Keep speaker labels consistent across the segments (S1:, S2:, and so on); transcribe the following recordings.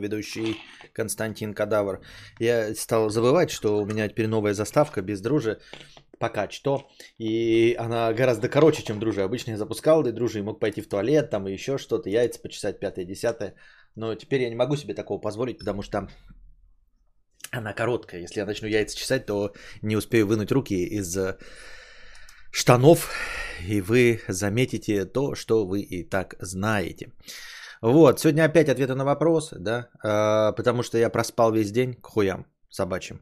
S1: ведущий Константин Кадавр. Я стал забывать, что у меня теперь новая заставка без дружи. Пока что. И она гораздо короче, чем дружи. Обычно я запускал, и дружи мог пойти в туалет, там и еще что-то, яйца почесать, пятое, десятое. Но теперь я не могу себе такого позволить, потому что она короткая. Если я начну яйца чесать, то не успею вынуть руки из штанов, и вы заметите то, что вы и так знаете. Вот, сегодня опять ответы на вопросы, да, а, потому что я проспал весь день к хуям собачьим.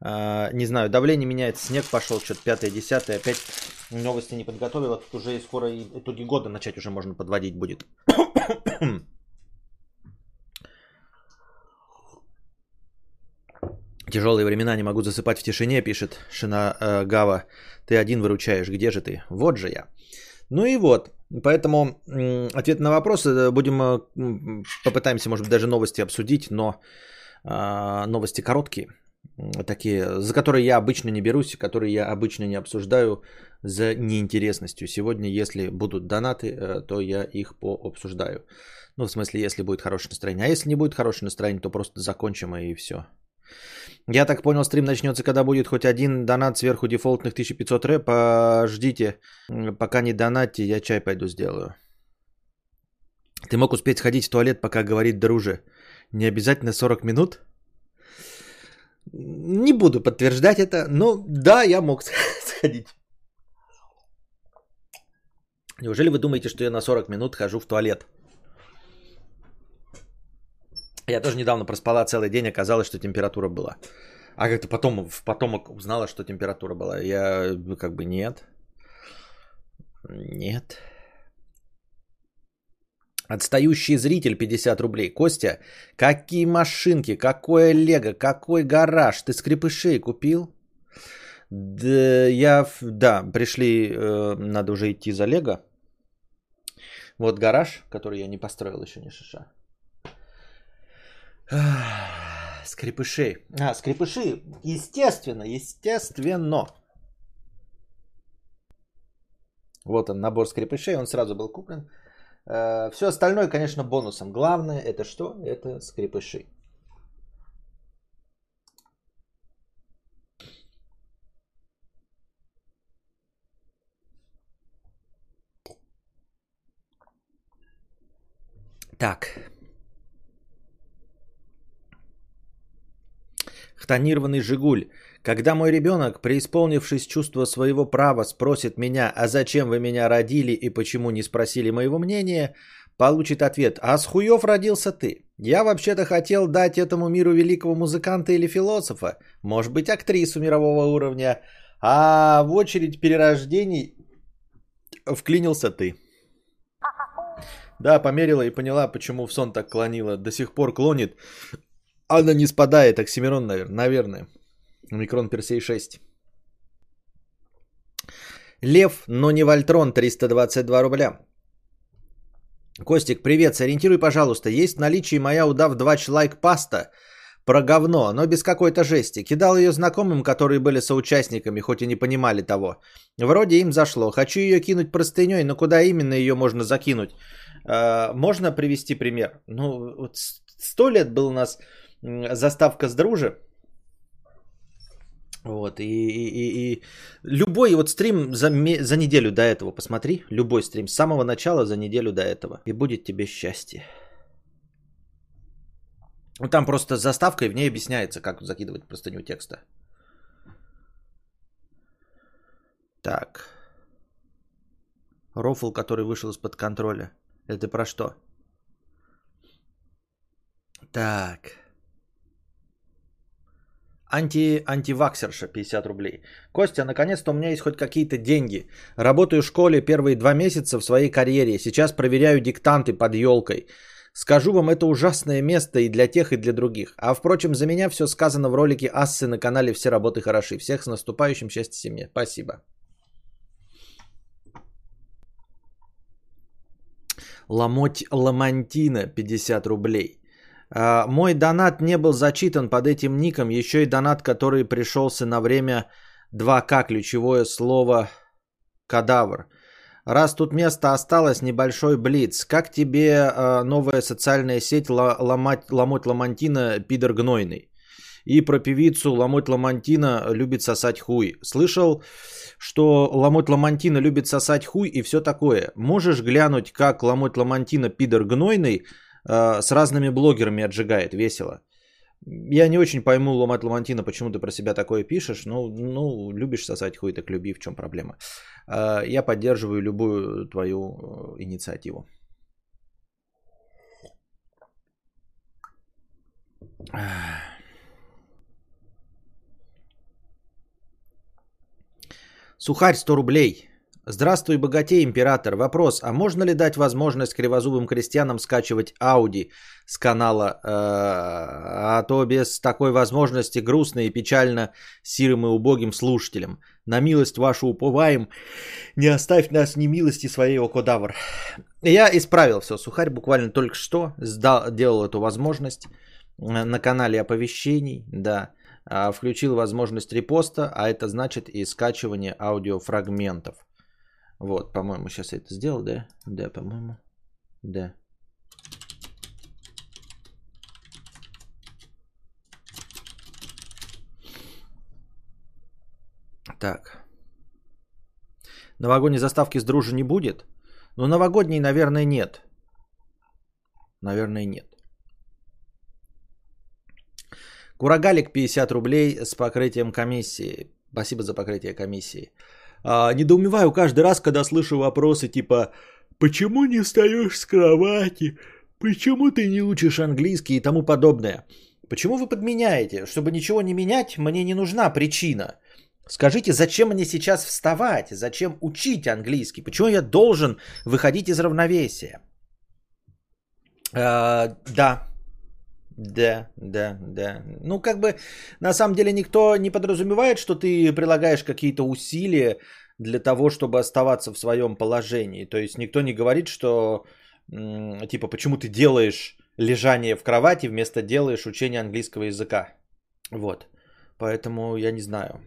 S1: А, не знаю, давление меняется, снег пошел, что-то пятое, десятое, опять новости не подготовил, а тут уже скоро и итоги года начать уже можно подводить будет. Тяжелые времена не могу засыпать в тишине, пишет Шина э, Гава. Ты один выручаешь, где же ты? Вот же я. Ну и вот, поэтому ответ на вопросы э, будем, э, попытаемся, может быть, даже новости обсудить, но э, новости короткие, такие, за которые я обычно не берусь, которые я обычно не обсуждаю за неинтересностью. Сегодня, если будут донаты, э, то я их пообсуждаю. Ну, в смысле, если будет хорошее настроение. А если не будет хорошее настроение, то просто закончим и все. Я так понял, стрим начнется, когда будет хоть один донат сверху дефолтных 1500 рэп. Пождите, пока не донатьте, я чай пойду сделаю. Ты мог успеть сходить в туалет, пока говорит друже. Не обязательно 40 минут? Не буду подтверждать это, но да, я мог сходить. Неужели вы думаете, что я на 40 минут хожу в туалет? Я тоже недавно проспала целый день, оказалось, что температура была. А как-то потом, потом узнала, что температура была. Я ну, как бы нет. Нет. Отстающий зритель 50 рублей. Костя, какие машинки, какое лего, какой гараж? Ты скрипышей купил? Да, я, да, пришли, э, надо уже идти за лего. Вот гараж, который я не построил еще не шиша. Скрипыши. А, скрипыши. Естественно, естественно. Вот он, набор скрипышей. Он сразу был куплен. Э, Все остальное, конечно, бонусом. Главное это что? Это скрипыши. Так. Хтонированный «Жигуль». Когда мой ребенок, преисполнившись чувства своего права, спросит меня, а зачем вы меня родили и почему не спросили моего мнения, получит ответ, а с хуев родился ты? Я вообще-то хотел дать этому миру великого музыканта или философа, может быть, актрису мирового уровня, а в очередь перерождений вклинился ты. Да, померила и поняла, почему в сон так клонила. До сих пор клонит. Она не спадает, Оксимирон, наверное. Микрон Персей 6. Лев, но не Вольтрон, 322 рубля. Костик, привет, сориентируй, пожалуйста, есть в наличии моя удав 2 лайк паста про говно, но без какой-то жести. Кидал ее знакомым, которые были соучастниками, хоть и не понимали того. Вроде им зашло. Хочу ее кинуть простыней, но куда именно ее можно закинуть? Э, можно привести пример? Ну, вот сто лет был у нас заставка с дружи. Вот, и, и, и, любой вот стрим за, за неделю до этого посмотри, любой стрим с самого начала за неделю до этого, и будет тебе счастье. Ну, там просто заставка, и в ней объясняется, как закидывать простыню текста. Так. Рофл, который вышел из-под контроля. Это про что? Так. Анти, антиваксерша 50 рублей. Костя, наконец-то у меня есть хоть какие-то деньги. Работаю в школе первые два месяца в своей карьере. Сейчас проверяю диктанты под елкой. Скажу вам, это ужасное место и для тех, и для других. А впрочем, за меня все сказано в ролике Ассы на канале «Все работы хороши». Всех с наступающим счастья семье. Спасибо. Ламоть Ламантина 50 рублей. А, мой донат не был зачитан под этим ником. Еще и донат, который пришелся на время 2К, ключевое слово кадавр. Раз тут место осталось, небольшой блиц. Как тебе э, новая социальная сеть ломать, ломоть ламантина пидор гнойный? И про певицу Ломоть Ламантина любит сосать хуй. Слышал, что Ломоть Ламантина любит сосать хуй и все такое. Можешь глянуть, как Ломоть Ламантина пидор гнойный с разными блогерами отжигает. Весело. Я не очень пойму, Ломат Ламантина, почему ты про себя такое пишешь. Ну, ну, любишь сосать хуй, так люби, в чем проблема. Э, я поддерживаю любую твою э, инициативу. Сухарь 100 рублей. Здравствуй, богатей, император. Вопрос, а можно ли дать возможность кривозубым крестьянам скачивать Ауди с канала? Э, а то без такой возможности грустно и печально сирым и убогим слушателям. На милость вашу уповаем, не оставь нас ни милости своей, о кодавр. Я исправил все, Сухарь буквально только что сдал, делал эту возможность на канале оповещений, да. А, включил возможность репоста, а это значит и скачивание аудиофрагментов. Вот, по-моему, сейчас я это сделал, да? Да, по-моему. Да. Так. Новогодней заставки с дружи не будет? Ну, новогодней, наверное, нет. Наверное, нет. Курагалик 50 рублей с покрытием комиссии. Спасибо за покрытие комиссии. А, недоумеваю каждый раз, когда слышу вопросы типа «Почему не встаешь с кровати? Почему ты не учишь английский?» и тому подобное. Почему вы подменяете? Чтобы ничего не менять, мне не нужна причина. Скажите, зачем мне сейчас вставать? Зачем учить английский? Почему я должен выходить из равновесия? А, да, да, да, да. Ну, как бы, на самом деле, никто не подразумевает, что ты прилагаешь какие-то усилия для того, чтобы оставаться в своем положении. То есть никто не говорит, что, типа, почему ты делаешь лежание в кровати, вместо делаешь учение английского языка. Вот. Поэтому я не знаю.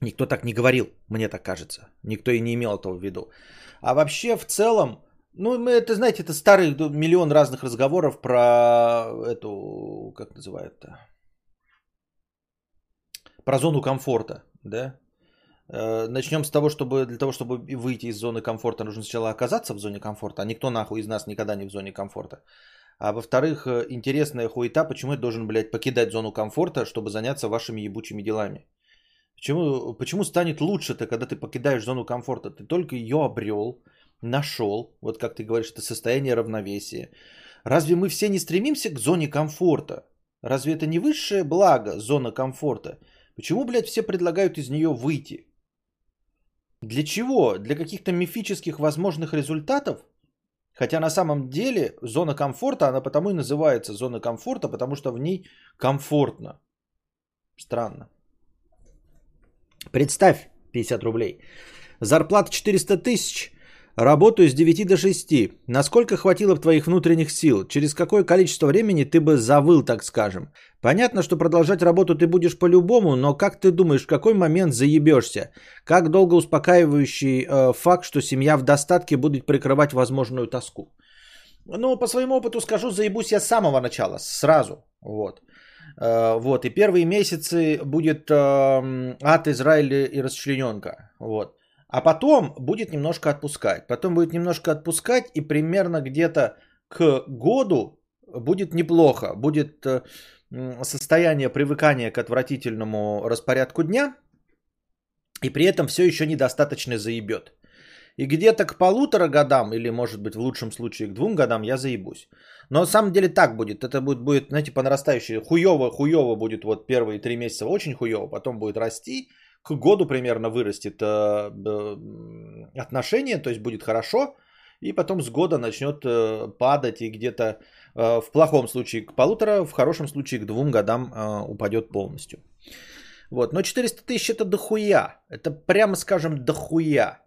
S1: Никто так не говорил, мне так кажется. Никто и не имел этого в виду. А вообще, в целом, ну, мы это, знаете, это старый миллион разных разговоров про эту, как называют-то, про зону комфорта, да? Э, Начнем с того, чтобы для того, чтобы выйти из зоны комфорта, нужно сначала оказаться в зоне комфорта, а никто нахуй из нас никогда не в зоне комфорта. А во-вторых, э, интересная хуета, почему я должен, блядь, покидать зону комфорта, чтобы заняться вашими ебучими делами? Почему, почему станет лучше-то, когда ты покидаешь зону комфорта? Ты только ее обрел, нашел, вот как ты говоришь, это состояние равновесия. Разве мы все не стремимся к зоне комфорта? Разве это не высшее благо, зона комфорта? Почему, блядь, все предлагают из нее выйти? Для чего? Для каких-то мифических возможных результатов? Хотя на самом деле зона комфорта, она потому и называется зона комфорта, потому что в ней комфортно. Странно. Представь 50 рублей. Зарплата 400 тысяч. Работаю с 9 до 6. Насколько хватило твоих внутренних сил? Через какое количество времени ты бы завыл, так скажем? Понятно, что продолжать работу ты будешь по-любому, но как ты думаешь, в какой момент заебешься? Как долго успокаивающий э, факт, что семья в достатке будет прикрывать возможную тоску? Ну, по своему опыту скажу, заебусь я с самого начала, сразу. Вот. Э, вот, и первые месяцы будет э, ад Израиля и расчлененка. Вот. А потом будет немножко отпускать. Потом будет немножко отпускать, и примерно где-то к году будет неплохо. Будет э, состояние привыкания к отвратительному распорядку дня, и при этом все еще недостаточно заебет. И где-то к полутора годам, или может быть в лучшем случае к двум годам я заебусь. Но на самом деле так будет. Это будет, будет знаете, по нарастающей. Хуево, хуево будет вот первые три месяца очень хуево, потом будет расти. К году примерно вырастет э, э, отношение, то есть будет хорошо. И потом с года начнет э, падать и где-то э, в плохом случае к полутора, в хорошем случае к двум годам э, упадет полностью. Вот. Но 400 тысяч это дохуя. Это прямо скажем дохуя.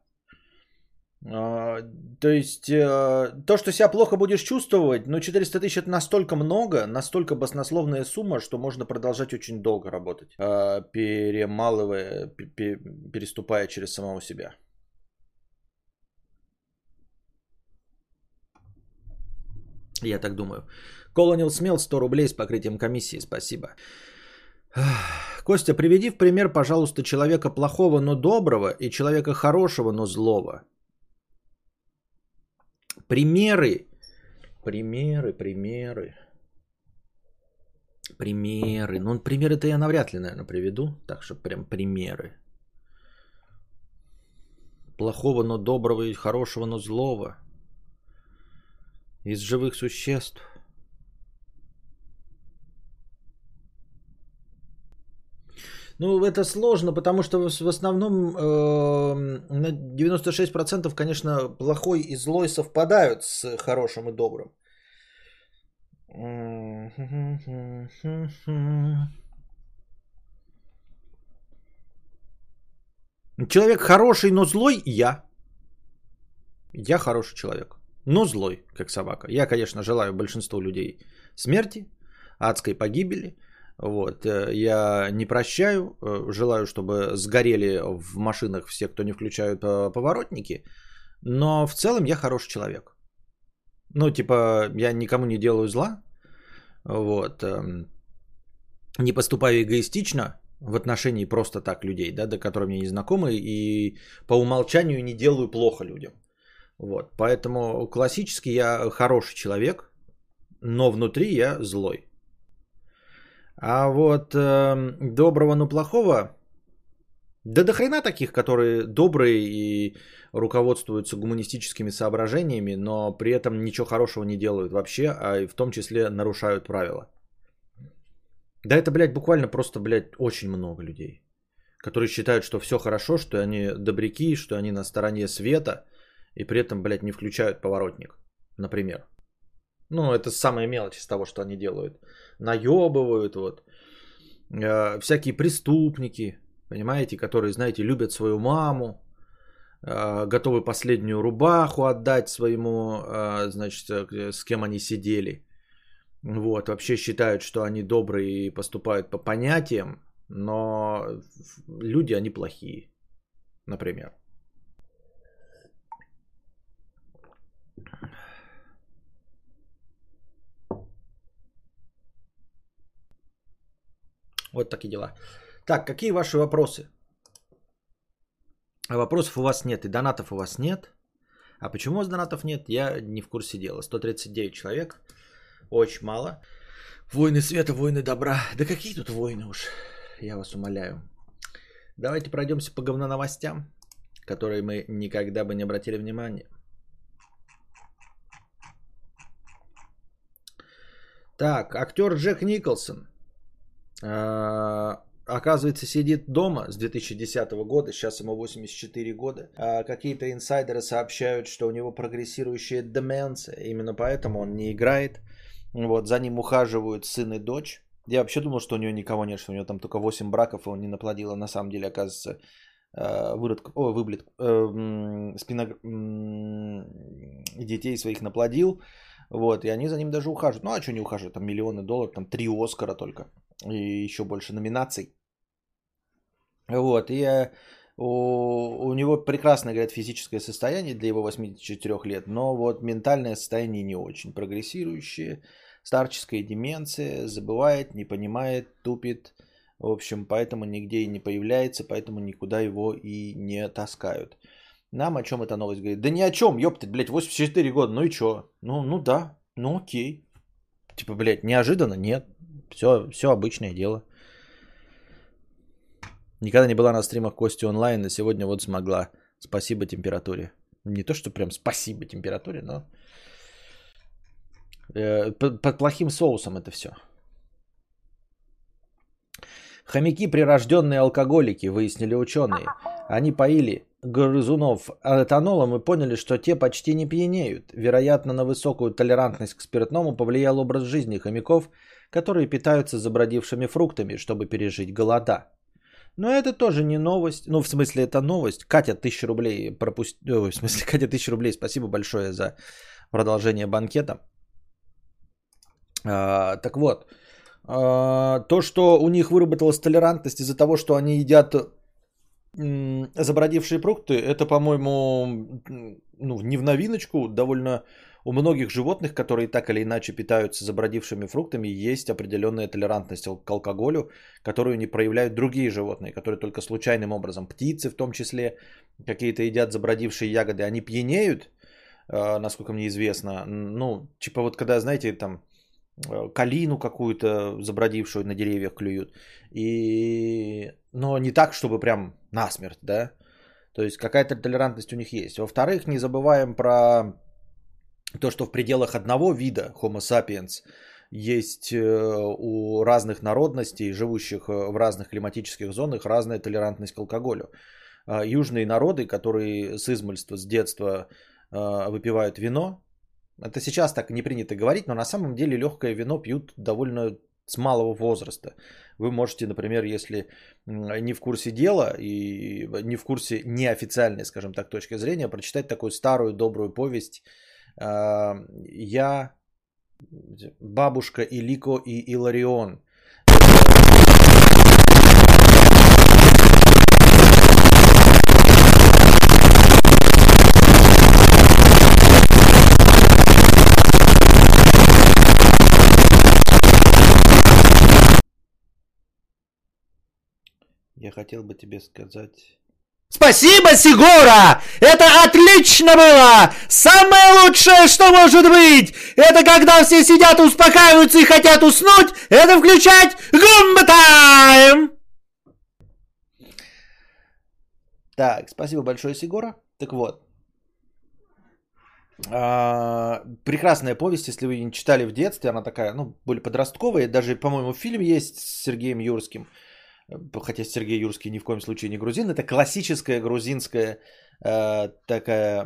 S1: А, то есть, э, то, что себя плохо будешь чувствовать, ну, 400 тысяч это настолько много, настолько баснословная сумма, что можно продолжать очень долго работать, а, перемалывая, переступая через самого себя. Я так думаю. Колонил смел 100 рублей с покрытием комиссии. Спасибо. Костя, приведи в пример, пожалуйста, человека плохого, но доброго и человека хорошего, но злого. Примеры. Примеры, примеры. Примеры. Ну, примеры-то я навряд ли, наверное, приведу. Так что прям примеры. Плохого, но доброго и хорошего, но злого. Из живых существ. Ну, это сложно, потому что в основном э, на 96% конечно, плохой и злой совпадают с хорошим и добрым. Человек хороший, но злой я. Я хороший человек, но злой, как собака. Я, конечно, желаю большинству людей смерти, адской погибели – вот. Э, я не прощаю. Э, желаю, чтобы сгорели в машинах все, кто не включают э, поворотники. Но в целом я хороший человек. Ну, типа, я никому не делаю зла. Вот. Эм, не поступаю эгоистично в отношении просто так людей, да, до которых мне не знакомы, и по умолчанию не делаю плохо людям. Вот. Поэтому классически я хороший человек, но внутри я злой. А вот э, доброго, но плохого, да до хрена таких, которые добрые и руководствуются гуманистическими соображениями, но при этом ничего хорошего не делают вообще, а в том числе нарушают правила. Да это, блядь, буквально просто, блядь, очень много людей, которые считают, что все хорошо, что они добряки, что они на стороне света, и при этом, блядь, не включают поворотник, например. Ну, это самая мелочь из того, что они делают. Наебывают, вот. Э, всякие преступники, понимаете, которые, знаете, любят свою маму, э, готовы последнюю рубаху отдать своему, э, значит, э, с кем они сидели. Вот, вообще считают, что они добрые и поступают по понятиям, но люди, они плохие, например. Вот такие дела. Так, какие ваши вопросы? Вопросов у вас нет и донатов у вас нет. А почему у вас донатов нет, я не в курсе дела. 139 человек. Очень мало. Войны света, войны добра. Да какие тут войны уж, я вас умоляю. Давайте пройдемся по говноновостям, которые мы никогда бы не обратили внимания. Так, актер Джек Николсон а, оказывается, сидит дома с 2010 года, сейчас ему 84 года. А какие-то инсайдеры сообщают, что у него прогрессирующая деменция, именно поэтому он не играет. Вот, за ним ухаживают сын и дочь. Я вообще думал, что у него никого нет, что у него там только 8 браков, и он не наплодил, а на самом деле, оказывается, а, выродков, о, выблет, э, спиног, детей своих наплодил, вот, и они за ним даже ухаживают. Ну, а что не ухаживают, там миллионы долларов, там три Оскара только и еще больше номинаций. Вот, и у, у него прекрасное, говорят, физическое состояние для его 84 лет, но вот ментальное состояние не очень прогрессирующее, старческая деменция, забывает, не понимает, тупит, в общем, поэтому нигде и не появляется, поэтому никуда его и не таскают. Нам о чем эта новость говорит? Да ни о чем, ёпта, блядь, 84 года, ну и чё? Ну, ну да, ну окей. Типа, блядь, неожиданно? Нет. Все, все обычное дело. Никогда не была на стримах Кости онлайн, а сегодня вот смогла. Спасибо температуре. Не то, что прям спасибо температуре, но э, под, плохим соусом это все. Хомяки прирожденные алкоголики, выяснили ученые. Они поили грызунов этанолом и поняли, что те почти не пьянеют. Вероятно, на высокую толерантность к спиртному повлиял образ жизни хомяков, которые питаются забродившими фруктами, чтобы пережить голода. Но это тоже не новость. Ну, в смысле, это новость. Катя, тысяча рублей пропустила. В смысле, Катя, тысяча рублей. Спасибо большое за продолжение банкета. А, так вот, а, то, что у них выработалась толерантность из-за того, что они едят забродившие фрукты, это, по-моему, ну, не в новиночку, довольно у многих животных, которые так или иначе питаются забродившими фруктами, есть определенная толерантность к алкоголю, которую не проявляют другие животные, которые только случайным образом, птицы в том числе, какие-то едят забродившие ягоды, они пьянеют, э, насколько мне известно. Ну, типа вот когда, знаете, там э, калину какую-то забродившую на деревьях клюют. И... Но не так, чтобы прям насмерть, да. То есть какая-то толерантность у них есть. Во-вторых, не забываем про то, что в пределах одного вида Homo sapiens есть э, у разных народностей, живущих э, в разных климатических зонах, разная толерантность к алкоголю. А, южные народы, которые с измольства, с детства а, выпивают вино, это сейчас так не принято говорить, но на самом деле легкое вино пьют довольно с малого возраста. Вы можете, например, если не в курсе дела и не в курсе неофициальной, скажем так, точки зрения, прочитать такую старую добрую повесть я, бабушка Илико и Иларион. Я хотел бы тебе сказать... Спасибо, Сигора! Это отлично было! Самое лучшее, что может быть, это когда все сидят, успокаиваются и хотят уснуть, это включать Гумба Тайм! Так, спасибо большое, Сигора. Так вот. А, прекрасная повесть, если вы не читали в детстве, она такая, ну, более подростковая. Даже, по-моему, фильм есть с Сергеем Юрским хотя Сергей Юрский ни в коем случае не грузин, это классическая грузинская э, такая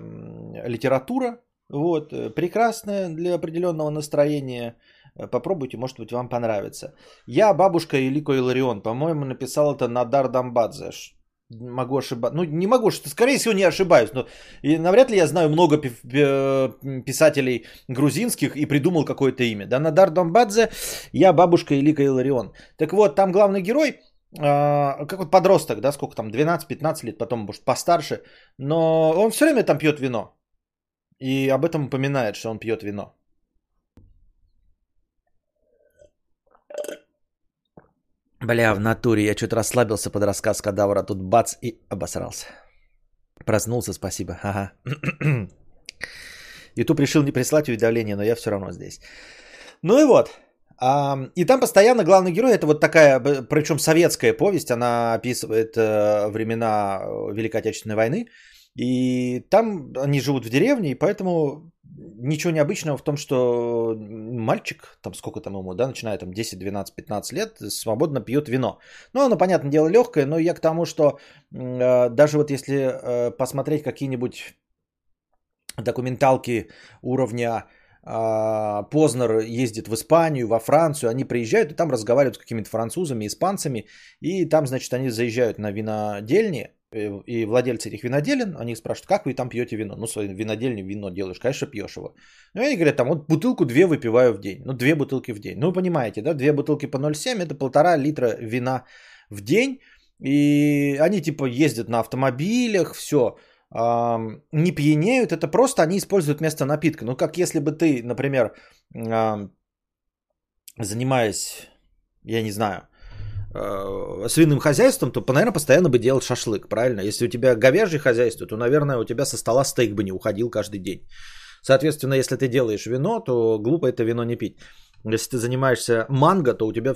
S1: литература, вот, э, прекрасная для определенного настроения. Э, попробуйте, может быть, вам понравится. Я, бабушка Илико Иларион, по-моему, написал это Надар Дамбадзе. Могу ошибаться. Ну, не могу, что, скорее всего, не ошибаюсь. Но и навряд ли я знаю много писателей грузинских и придумал какое-то имя. Да, Надар Дамбадзе, я бабушка Илика Иларион. Так вот, там главный герой – а, как вот подросток, да, сколько там, 12-15 лет, потом, может, постарше, но он все время там пьет вино. И об этом упоминает, что он пьет вино. Бля, в натуре я что-то расслабился под рассказ кадавра, тут бац и обосрался. Проснулся, спасибо. Ага. Ютуб решил не прислать уведомления, но я все равно здесь. Ну и вот. И там постоянно главный герой, это вот такая, причем советская повесть, она описывает э, времена э, Великой Отечественной войны. И там они живут в деревне, и поэтому ничего необычного в том, что мальчик, там сколько там ему, да, начиная там 10, 12, 15 лет, свободно пьет вино. Ну, оно, понятное дело, легкое, но я к тому, что э, даже вот если посмотреть какие-нибудь документалки уровня Познер ездит в Испанию, во Францию, они приезжают и там разговаривают с какими-то французами, испанцами, и там, значит, они заезжают на винодельни, э, и владельцы этих виноделин, они спрашивают, как вы там пьете вино? Ну, своей винодельни вино делаешь, конечно, пьешь его. Ну, они говорят, там, вот бутылку две выпиваю в день. Ну, две бутылки в день. Ну, понимаете, да, две бутылки по 0,7, это полтора литра вина в день. И они, типа, ездят на автомобилях, все не пьянеют, это просто они используют вместо напитка. Ну, как если бы ты, например, занимаясь, я не знаю, э, свиным хозяйством, то, наверное, постоянно бы делал шашлык, правильно? Если у тебя говяжье хозяйство, то, наверное, у тебя со стола стейк бы не уходил каждый день. Соответственно, если ты делаешь вино, то глупо это вино не пить. Если ты занимаешься манго, то у тебя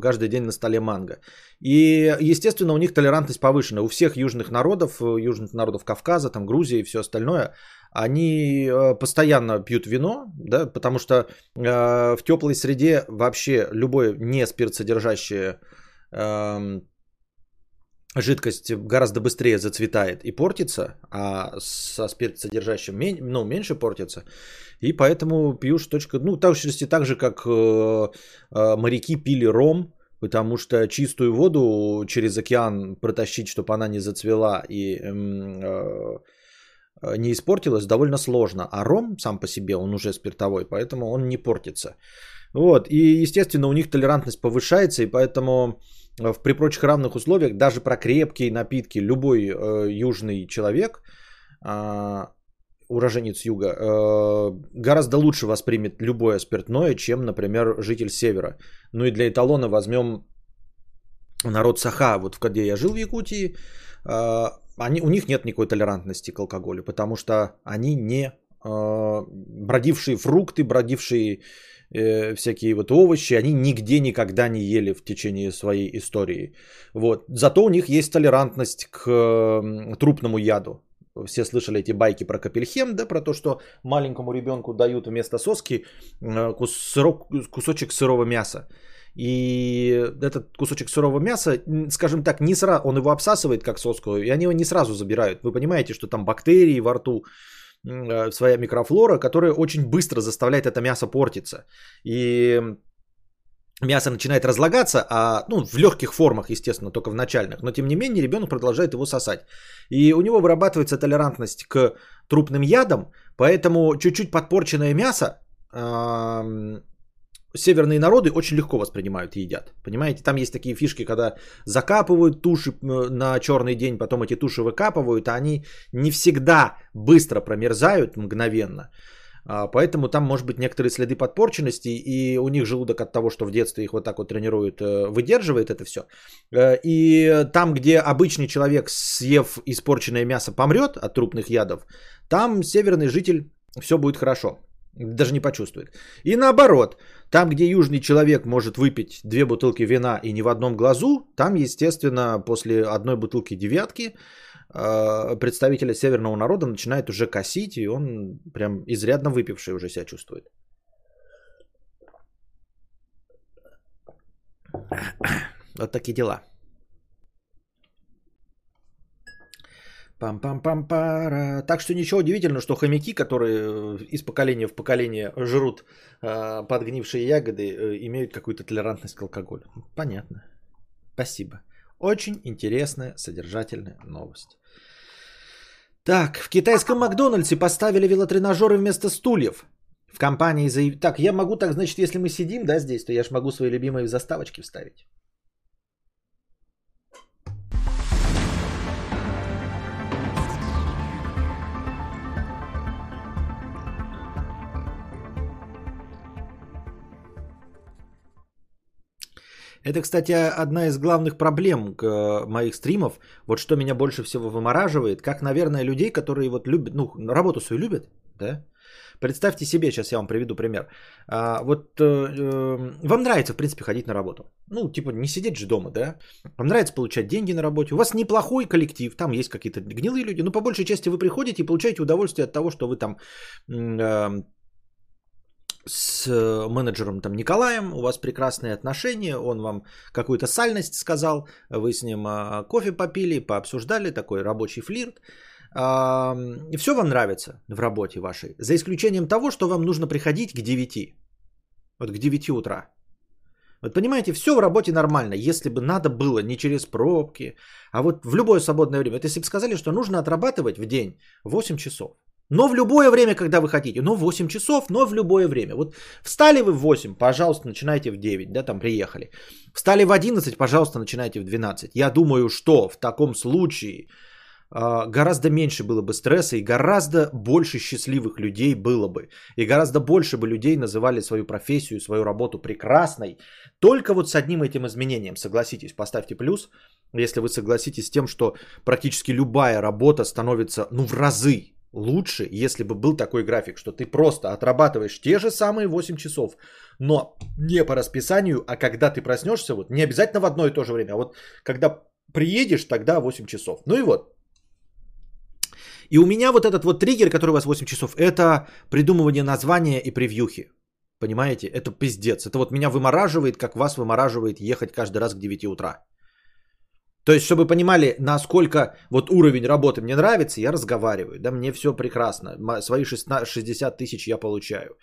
S1: каждый день на столе манго. И, естественно, у них толерантность повышена. У всех южных народов, южных народов Кавказа, там Грузия и все остальное, они э, постоянно пьют вино, да, потому что э, в теплой среде вообще любое не спиртсодержащее э, жидкость гораздо быстрее зацветает и портится, а со спиртсодержащим ну, меньше портится. И поэтому пьют точка, ну, точности так же, как э, э, моряки пили ром, потому что чистую воду через океан протащить, чтобы она не зацвела и э, не испортилась, довольно сложно. А ром сам по себе, он уже спиртовой, поэтому он не портится. Вот, и, естественно, у них толерантность повышается, и поэтому в, при прочих равных условиях даже про крепкие напитки любой э, южный человек, э, уроженец юга, э, гораздо лучше воспримет любое спиртное, чем, например, житель севера. Ну и для эталона возьмем народ Саха, вот где я жил в Якутии, э, они, у них нет никакой толерантности к алкоголю, потому что они не э, бродившие фрукты, бродившие э, всякие вот овощи, они нигде никогда не ели в течение своей истории. Вот. Зато у них есть толерантность к э, трупному яду. Все слышали эти байки про Капельхем, да, про то, что маленькому ребенку дают вместо соски э, кус, сырок, кусочек сырого мяса. И этот кусочек сырого мяса, скажем так, не сразу, он его обсасывает как соску, и они его не сразу забирают. Вы понимаете, что там бактерии во рту, своя микрофлора, которая очень быстро заставляет это мясо портиться. И мясо начинает разлагаться, а, ну, в легких формах, естественно, только в начальных, но тем не менее ребенок продолжает его сосать. И у него вырабатывается толерантность к трупным ядам, поэтому чуть-чуть подпорченное мясо северные народы очень легко воспринимают и едят. Понимаете, там есть такие фишки, когда закапывают туши на черный день, потом эти туши выкапывают, а они не всегда быстро промерзают мгновенно. А, поэтому там может быть некоторые следы подпорченности, и у них желудок от того, что в детстве их вот так вот тренируют, э, выдерживает это все. Э, и там, где обычный человек, съев испорченное мясо, помрет от трупных ядов, там северный житель все будет хорошо. Даже не почувствует. И наоборот, там, где южный человек может выпить две бутылки вина и не в одном глазу, там, естественно, после одной бутылки девятки э, представителя северного народа начинает уже косить, и он прям изрядно выпивший уже себя чувствует. Вот такие дела. Пам-пам-пам-пара. Так что ничего удивительного, что хомяки, которые э, из поколения в поколение жрут э, подгнившие ягоды, э, имеют какую-то толерантность к алкоголю. Понятно. Спасибо. Очень интересная, содержательная новость. Так, в китайском Макдональдсе поставили велотренажеры вместо стульев. В компании заявили... Так, я могу так, значит, если мы сидим, да, здесь, то я же могу свои любимые заставочки вставить. Это, кстати, одна из главных проблем э, моих стримов. Вот что меня больше всего вымораживает, как, наверное, людей, которые вот любят, ну, работу свою любят, да? Представьте себе, сейчас я вам приведу пример. А, вот э, э, вам нравится, в принципе, ходить на работу. Ну, типа, не сидеть же дома, да? Вам нравится получать деньги на работе. У вас неплохой коллектив, там есть какие-то гнилые люди, но по большей части вы приходите и получаете удовольствие от того, что вы там э, с э, менеджером там Николаем, у вас прекрасные отношения, он вам какую-то сальность сказал, вы с ним а, кофе попили, пообсуждали, такой рабочий флирт. И все вам нравится в работе вашей, за исключением того, что вам нужно приходить к 9. Вот к 9 утра. Вот понимаете, все в работе нормально, если бы надо было не через пробки, а вот в любое свободное время. Вот если бы сказали, что нужно отрабатывать в день 8 часов, но в любое время, когда вы хотите. Но в 8 часов, но в любое время. Вот встали вы в 8, пожалуйста, начинайте в 9, да, там приехали. Встали в 11, пожалуйста, начинайте в 12. Я думаю, что в таком случае э, гораздо меньше было бы стресса и гораздо больше счастливых людей было бы. И гораздо больше бы людей называли свою профессию, свою работу прекрасной. Только вот с одним этим изменением, согласитесь, поставьте плюс, если вы согласитесь с тем, что практически любая работа становится, ну, в разы лучше, если бы был такой график, что ты просто отрабатываешь те же самые 8 часов, но не по расписанию, а когда ты проснешься, вот не обязательно в одно и то же время, а вот когда приедешь, тогда 8 часов. Ну и вот. И у меня вот этот вот триггер, который у вас 8 часов, это придумывание названия и превьюхи. Понимаете? Это пиздец. Это вот меня вымораживает, как вас вымораживает ехать каждый раз к 9 утра. То есть, чтобы понимали, насколько вот уровень работы мне нравится, я разговариваю. Да, мне все прекрасно. Свои 16, 60 тысяч я получаю.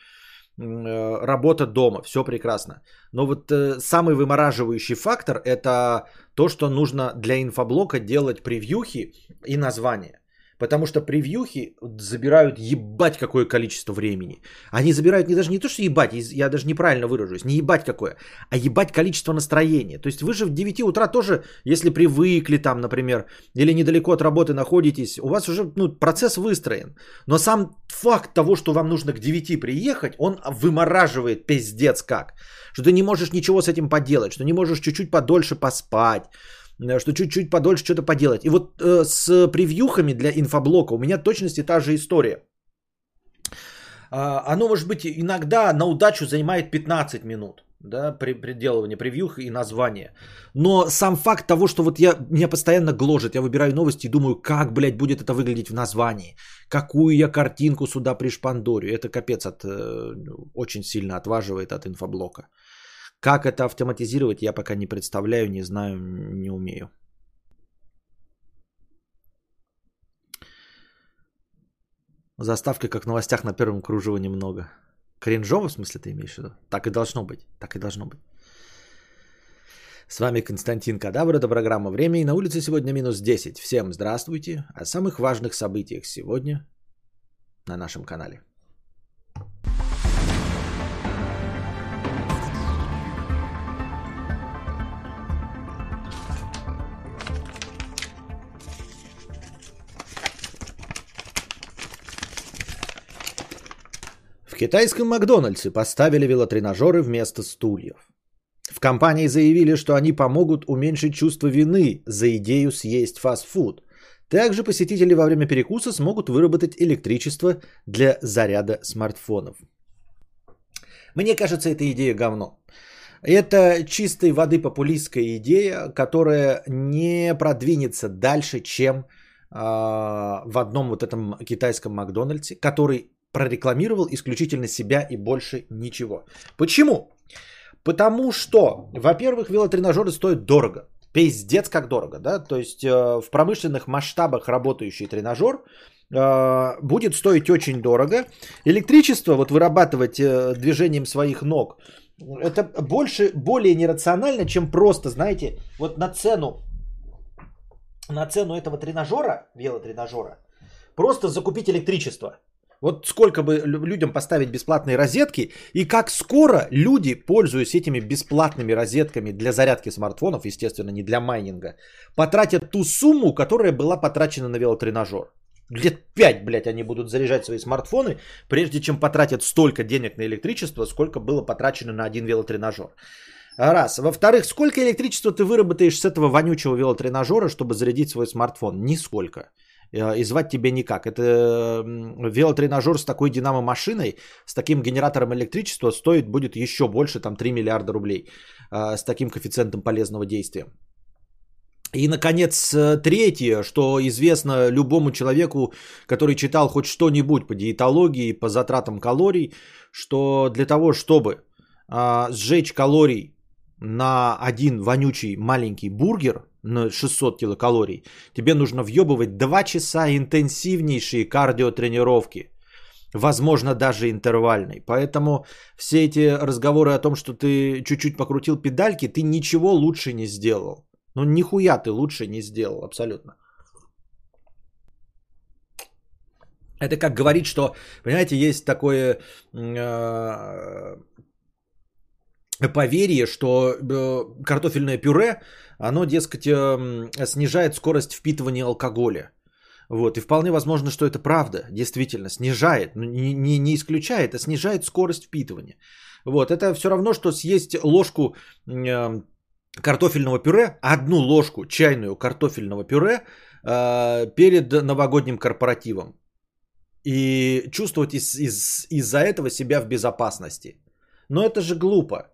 S1: э, работа дома, все прекрасно. Но вот э, самый вымораживающий фактор это то, что нужно для инфоблока делать превьюхи и названия. Потому что превьюхи забирают ебать какое количество времени. Они забирают не даже не то, что ебать, я даже неправильно выражусь, не ебать какое, а ебать количество настроения. То есть вы же в 9 утра тоже, если привыкли там, например, или недалеко от работы находитесь, у вас уже ну, процесс выстроен. Но сам факт того, что вам нужно к 9 приехать, он вымораживает пиздец как. Что ты не можешь ничего с этим поделать, что не можешь чуть-чуть подольше поспать, что чуть-чуть подольше что-то поделать. И вот э, с превьюхами для инфоблока у меня точности та же история. А, оно, может быть, иногда на удачу занимает 15 минут да, при приделывание превьюх и название. Но сам факт того, что вот я, меня постоянно гложет, я выбираю новости и думаю, как, блядь, будет это выглядеть в названии, какую я картинку сюда пришпандорю, это капец от, э, очень сильно отваживает от инфоблока. Как это автоматизировать, я пока не представляю, не знаю, не умею. Заставка, как в новостях на первом кружево немного. Кринжово, в смысле, ты имеешь в виду? Так и должно быть. Так и должно быть. С вами Константин Кадавр, это программа «Время» и на улице сегодня минус 10. Всем здравствуйте. О самых важных событиях сегодня на нашем канале. В китайском Макдональдсе поставили велотренажеры вместо стульев. В компании заявили, что они помогут уменьшить чувство вины за идею съесть фастфуд. Также посетители во время перекуса смогут выработать электричество для заряда смартфонов. Мне кажется, эта идея говно. Это чистой воды популистская идея, которая не продвинется дальше, чем э, в одном вот этом китайском Макдональдсе, который прорекламировал исключительно себя и больше ничего. Почему? Потому что, во-первых, велотренажеры стоят дорого. Пиздец как дорого, да? То есть э, в промышленных масштабах работающий тренажер э, будет стоить очень дорого. Электричество, вот вырабатывать э, движением своих ног, это больше, более нерационально, чем просто, знаете, вот на цену, на цену этого тренажера, велотренажера, просто закупить электричество. Вот сколько бы людям поставить бесплатные розетки и как скоро люди, пользуясь этими бесплатными розетками для зарядки смартфонов, естественно, не для майнинга, потратят ту сумму, которая была потрачена на велотренажер. Лет 5, блядь, они будут заряжать свои смартфоны, прежде чем потратят столько денег на электричество, сколько было потрачено на один велотренажер. Раз. Во-вторых, сколько электричества ты выработаешь с этого вонючего велотренажера, чтобы зарядить свой смартфон? Нисколько. Э, и звать тебе никак. Это велотренажер с такой динамо-машиной, с таким генератором электричества стоит будет еще больше, там 3 миллиарда рублей, э, с таким коэффициентом полезного действия. И, наконец, э, третье, что известно любому человеку, который читал хоть что-нибудь по диетологии, по затратам калорий, что для того, чтобы сжечь калорий на один вонючий маленький бургер 600 килокалорий, тебе нужно въебывать 2 часа интенсивнейшие кардиотренировки. Возможно, даже интервальной. Поэтому все эти разговоры о том, что ты чуть-чуть покрутил педальки, ты ничего лучше не сделал. Ну, нихуя ты лучше не сделал, абсолютно. Это как говорить, что, понимаете, есть такое э, поверье, что э, картофельное пюре, оно, дескать, э, снижает скорость впитывания алкоголя. Вот, и вполне возможно, что это правда, действительно, снижает, не, не, не исключает, а снижает скорость впитывания. Вот, это все равно, что съесть ложку э, картофельного пюре, одну ложку чайную картофельного пюре э, перед новогодним корпоративом. И чувствовать из, из, из-за этого себя в безопасности. Но это же глупо.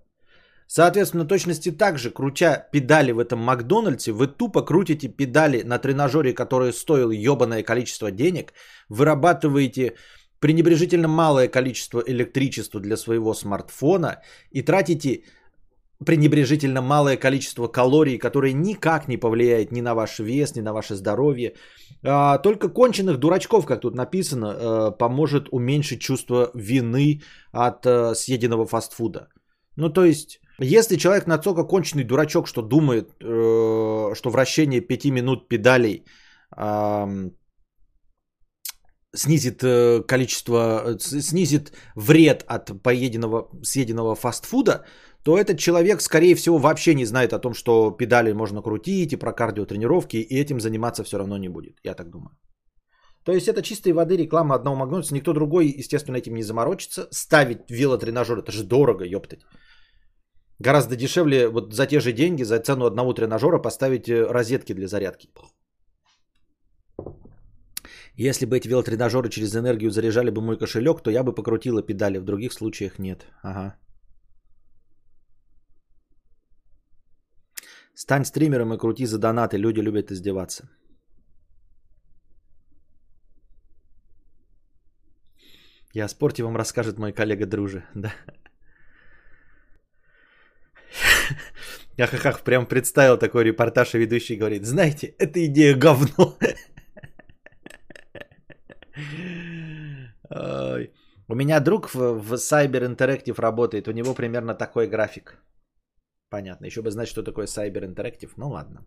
S1: Соответственно, точности так же, крутя педали в этом Макдональдсе, вы тупо крутите педали на тренажере, который стоил ебаное количество денег, вырабатываете пренебрежительно малое количество электричества для своего смартфона и тратите пренебрежительно малое количество калорий, которое никак не повлияет ни на ваш вес, ни на ваше здоровье. А, только конченых дурачков, как тут написано, э, поможет уменьшить чувство вины от э, съеденного фастфуда. Ну, то есть, если человек настолько конченый дурачок, что думает, э, что вращение 5 минут педалей снизит количество, снизит вред от поеденного, съеденного фастфуда, то этот человек, скорее всего, вообще не знает о том, что педали можно крутить и про кардиотренировки, и этим заниматься все равно не будет, я так думаю. То есть это чистой воды реклама одного Макдональдса, никто другой, естественно, этим не заморочится. Ставить велотренажер, это же дорого, ёптать. Гораздо дешевле вот за те же деньги, за цену одного тренажера поставить э, розетки для зарядки. Если бы эти велотренажеры через энергию заряжали бы мой кошелек, то я бы покрутила педали, в других случаях нет. Ага. Стань стримером и крути за донаты. Люди любят издеваться. Я о спорте вам расскажет мой коллега Дружи. Да. Я хахах прям представил такой репортаж, и ведущий говорит, знаете, эта идея говно. У меня друг в, в Cyber Interactive работает, у него примерно такой график. Понятно. Еще бы знать, что такое Cyber Interactive. Ну ладно.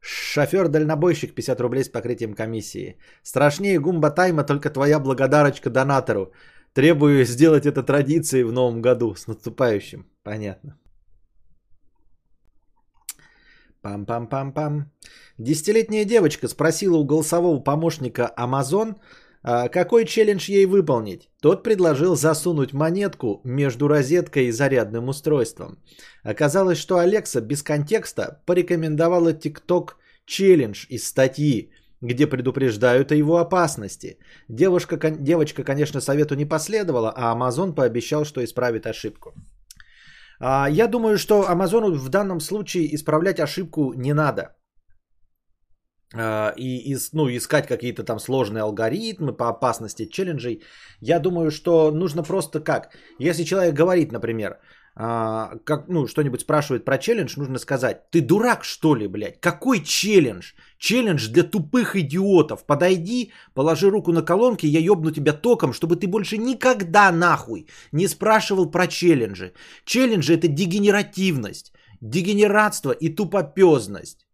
S1: Шофер-дальнобойщик 50 рублей с покрытием комиссии. Страшнее гумба тайма только твоя благодарочка донатору. Требую сделать это традицией в новом году. С наступающим. Понятно. Пам-пам-пам-пам. Десятилетняя девочка спросила у голосового помощника Amazon, а, какой челлендж ей выполнить? Тот предложил засунуть монетку между розеткой и зарядным устройством. Оказалось, что Алекса без контекста порекомендовала TikTok челлендж из статьи, где предупреждают о его опасности. Девушка, девочка, конечно, совету не последовала, а Amazon пообещал, что исправит ошибку. А, я думаю, что Амазону в данном случае исправлять ошибку не надо. А, и, и ну, искать какие-то там сложные алгоритмы по опасности челленджей. Я думаю, что нужно просто как? Если человек говорит, например, а, как, ну, что-нибудь спрашивает про челлендж, нужно сказать, ты дурак что ли, блядь? Какой челлендж? Челлендж для тупых идиотов. Подойди, положи руку на колонки, я ёбну тебя током, чтобы ты больше никогда нахуй не спрашивал про челленджи. Челленджи это дегенеративность, дегенератство и тупопезность.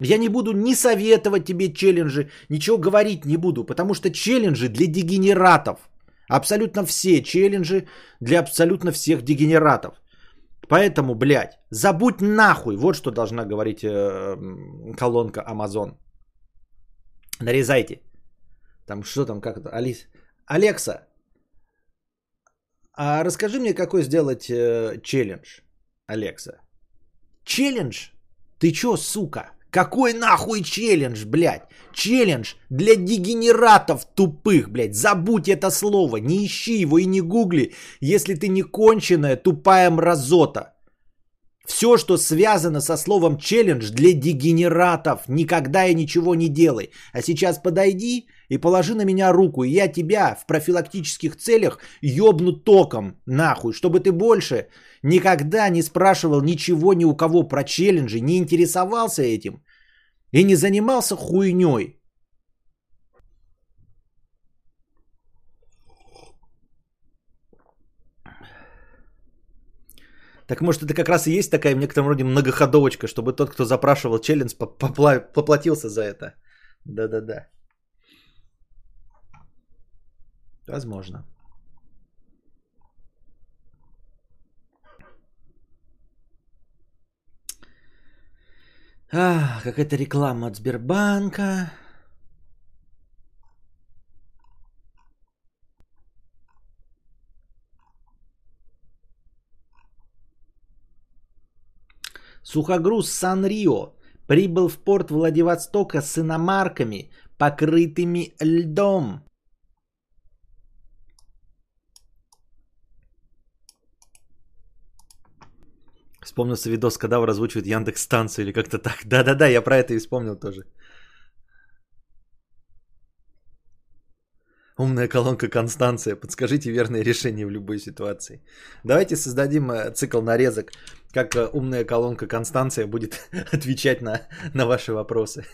S1: Я не буду ни советовать тебе челленджи, ничего говорить не буду, потому что челленджи для дегенератов. Абсолютно все челленджи для абсолютно всех дегенератов. Поэтому, блядь, забудь нахуй. Вот что должна говорить э, колонка Amazon. Нарезайте. Там что там, как это? Алис. Алекса, а расскажи мне, какой сделать э, челлендж, Алекса. Челлендж? Ты чё, сука? Какой нахуй челлендж, блядь? Челлендж для дегенератов тупых, блядь. Забудь это слово, не ищи его и не гугли, если ты не конченая тупая мразота. Все, что связано со словом челлендж для дегенератов, никогда и ничего не делай. А сейчас подойди и положи на меня руку, и я тебя в профилактических целях ёбну током, нахуй, чтобы ты больше никогда не спрашивал ничего ни у кого про челленджи, не интересовался этим и не занимался хуйней. Так может это как раз и есть такая в некотором роде многоходовочка, чтобы тот, кто запрашивал челлендж, поплатился за это. Да-да-да. Возможно. А, какая-то реклама от Сбербанка. Сухогруз Сан-Рио прибыл в порт Владивостока с иномарками, покрытыми льдом. Вспомнился видос, когда озвучивает Яндекс станцию или как-то так. Да-да-да, я про это и вспомнил тоже. Умная колонка Констанция. Подскажите верное решение в любой ситуации. Давайте создадим э, цикл нарезок, как э, умная колонка Констанция будет отвечать на, на ваши вопросы.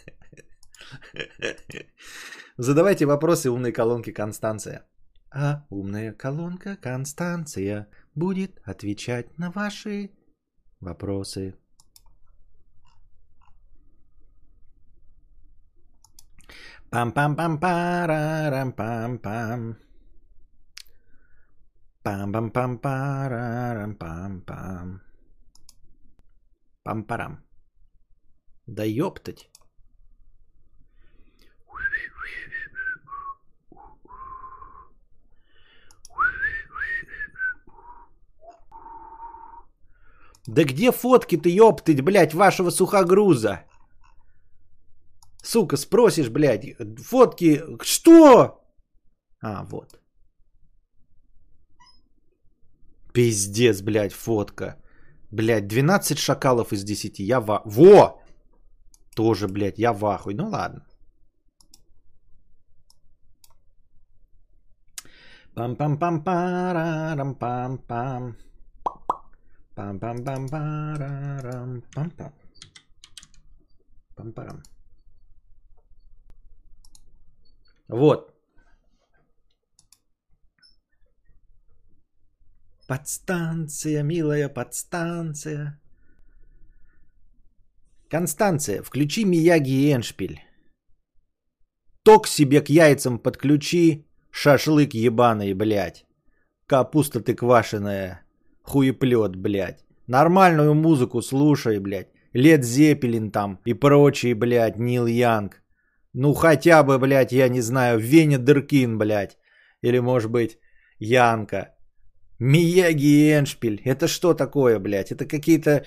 S1: Задавайте вопросы умной колонке Констанция. А умная колонка Констанция будет отвечать на ваши вопросы. Пам-пам-пам-парарам-пам-пам. Пам-пам-пам-парарам-пам-пам. Пам-парам. Да ёптать. Да где фотки ты, ёптыть, блядь, вашего сухогруза? Сука, спросишь, блядь, фотки... Что? А, вот. Пиздец, блядь, фотка. Блядь, 12 шакалов из 10. Я в... Во! Тоже, блядь, я в ахуй. Ну ладно. Пам-пам-пам-парам-пам-пам. Пам-пам-пам-парам-пам-пам. Пам-парам. Вот. Подстанция, милая подстанция. Констанция, включи Мияги и Эншпиль. Ток себе к яйцам подключи, шашлык ебаный, блядь. Капуста ты квашеная, хуеплет, блядь. Нормальную музыку слушай, блядь. Лед Зепелин там и прочие, блядь, Нил Янг. Ну хотя бы, блядь, я не знаю, Веня Деркин, блядь. Или может быть Янка. Мияги и Эншпиль. Это что такое, блядь? Это какие-то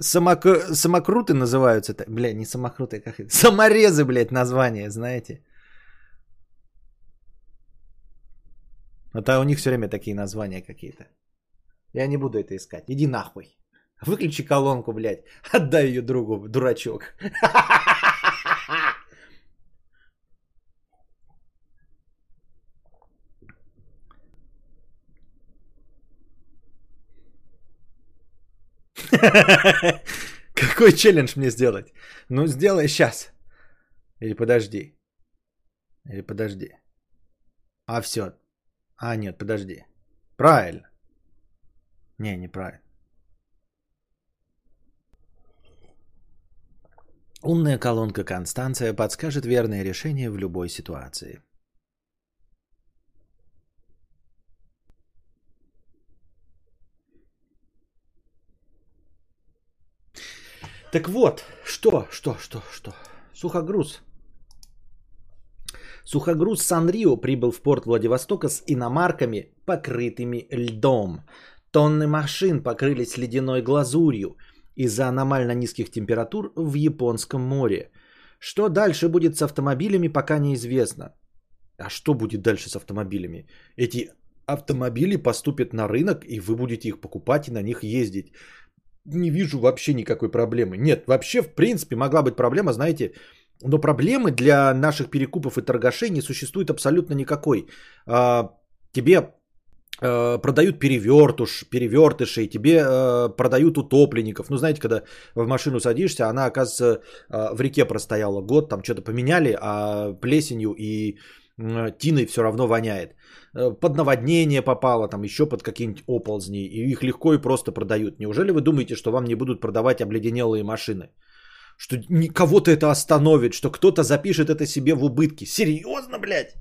S1: самок... самокруты называются. Это, блядь, не самокруты, как это? Саморезы, блядь, название, знаете? Это у них все время такие названия какие-то. Я не буду это искать. Иди нахуй. Выключи колонку, блядь. Отдай ее другу, дурачок. Какой челлендж мне сделать? Ну, сделай сейчас. Или подожди. Или подожди. А все. А, нет, подожди. Правильно. Не, неправильно. Умная колонка Констанция подскажет верное решение в любой ситуации. Так вот, что, что, что, что? Сухогруз. Сухогруз Санрио прибыл в порт Владивостока с иномарками, покрытыми льдом. Тонны машин покрылись ледяной глазурью из-за аномально низких температур в Японском море. Что дальше будет с автомобилями, пока неизвестно. А что будет дальше с автомобилями? Эти автомобили поступят на рынок, и вы будете их покупать и на них ездить не вижу вообще никакой проблемы. Нет, вообще, в принципе, могла быть проблема, знаете, но проблемы для наших перекупов и торгашей не существует абсолютно никакой. А, тебе продают перевертуш, перевертышей, тебе а, продают утопленников. Ну, знаете, когда в машину садишься, она, оказывается, в реке простояла год, там что-то поменяли, а плесенью и тиной все равно воняет. Э, под наводнение попало, там еще под какие-нибудь оползни, и их легко и просто продают. Неужели вы думаете, что вам не будут продавать обледенелые машины? Что кого-то это остановит, что кто-то запишет это себе в убытки. Серьезно, блядь?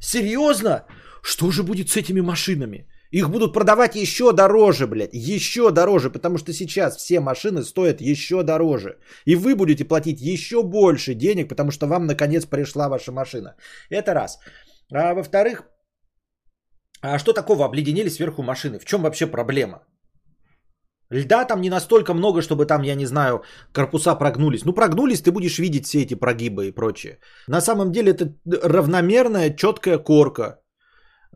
S1: Серьезно? Что же будет с этими машинами? Их будут продавать еще дороже, блядь, еще дороже, потому что сейчас все машины стоят еще дороже. И вы будете платить еще больше денег, потому что вам наконец пришла ваша машина. Это раз. А во-вторых, а что такого обледенели сверху машины? В чем вообще проблема? Льда там не настолько много, чтобы там, я не знаю, корпуса прогнулись. Ну, прогнулись, ты будешь видеть все эти прогибы и прочее. На самом деле это равномерная, четкая корка.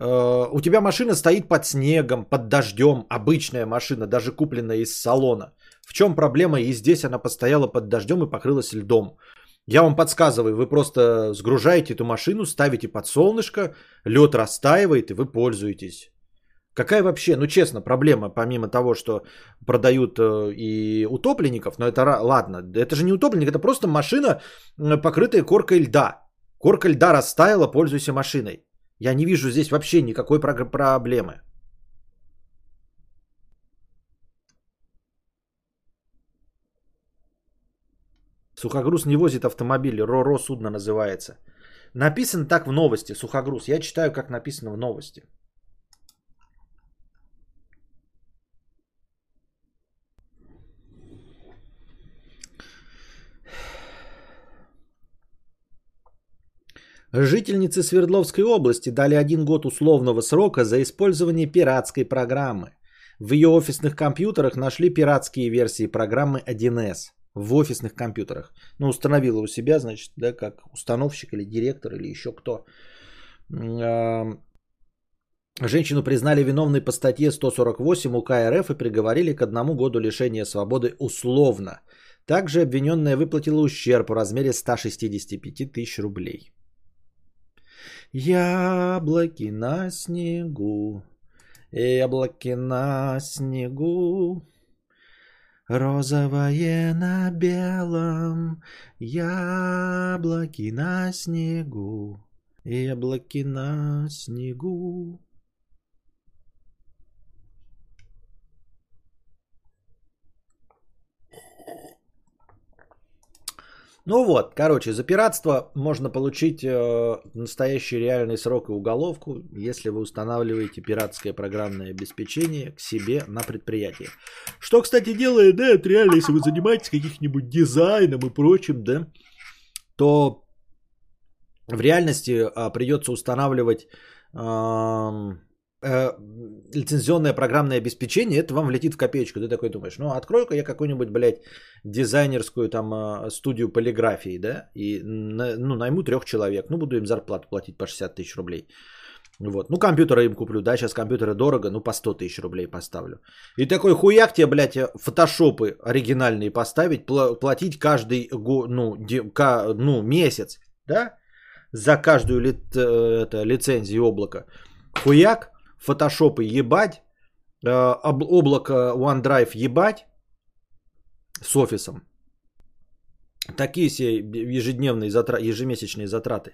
S1: Э, у тебя машина стоит под снегом, под дождем. Обычная машина, даже купленная из салона. В чем проблема? И здесь она постояла под дождем и покрылась льдом. Я вам подсказываю, вы просто сгружаете эту машину, ставите под солнышко, лед растаивает, и вы пользуетесь. Какая вообще, ну честно, проблема, помимо того, что продают э, и утопленников, но это ладно, это же не утопленник, это просто машина, покрытая коркой льда. Корка льда растаяла, пользуйся машиной. Я не вижу здесь вообще никакой проблемы. Сухогруз не возит автомобили, РОРО судно называется. Написано так в новости, сухогруз. Я читаю, как написано в новости. Жительницы Свердловской области дали один год условного срока за использование пиратской программы. В ее офисных компьютерах нашли пиратские версии программы 1С. В офисных компьютерах. Ну, установила у себя, значит, да, как установщик или директор или еще кто. Женщину признали виновной по статье 148 УК РФ и приговорили к одному году лишения свободы условно. Также обвиненная выплатила ущерб в размере 165 тысяч рублей. Яблоки на снегу, яблоки на снегу, розовое на белом, яблоки на снегу, яблоки на снегу. Ну вот, короче, за пиратство можно получить э, настоящий реальный срок и уголовку, если вы устанавливаете пиратское программное обеспечение к себе на предприятие. Что, кстати, делает, да, это реально, если вы занимаетесь каких-нибудь дизайном и прочим, да, то в реальности э, придется устанавливать э, э, лицензионное программное обеспечение, это вам влетит в копеечку. Ты такой думаешь, ну открою-ка я какую-нибудь, блядь, дизайнерскую там э, студию полиграфии, да, и ну, найму трех человек, ну буду им зарплату платить по 60 тысяч рублей. Вот. Ну, компьютеры им куплю, да, сейчас компьютеры дорого, ну, по 100 тысяч рублей поставлю. И такой хуяк тебе, блядь, фотошопы оригинальные поставить, платить каждый, ну, ну, месяц, да, за каждую ли, э, это, лицензию облака. Хуяк, фотошопы ебать, э, облако OneDrive ебать с офисом. Такие себе ежедневные затраты, ежемесячные затраты.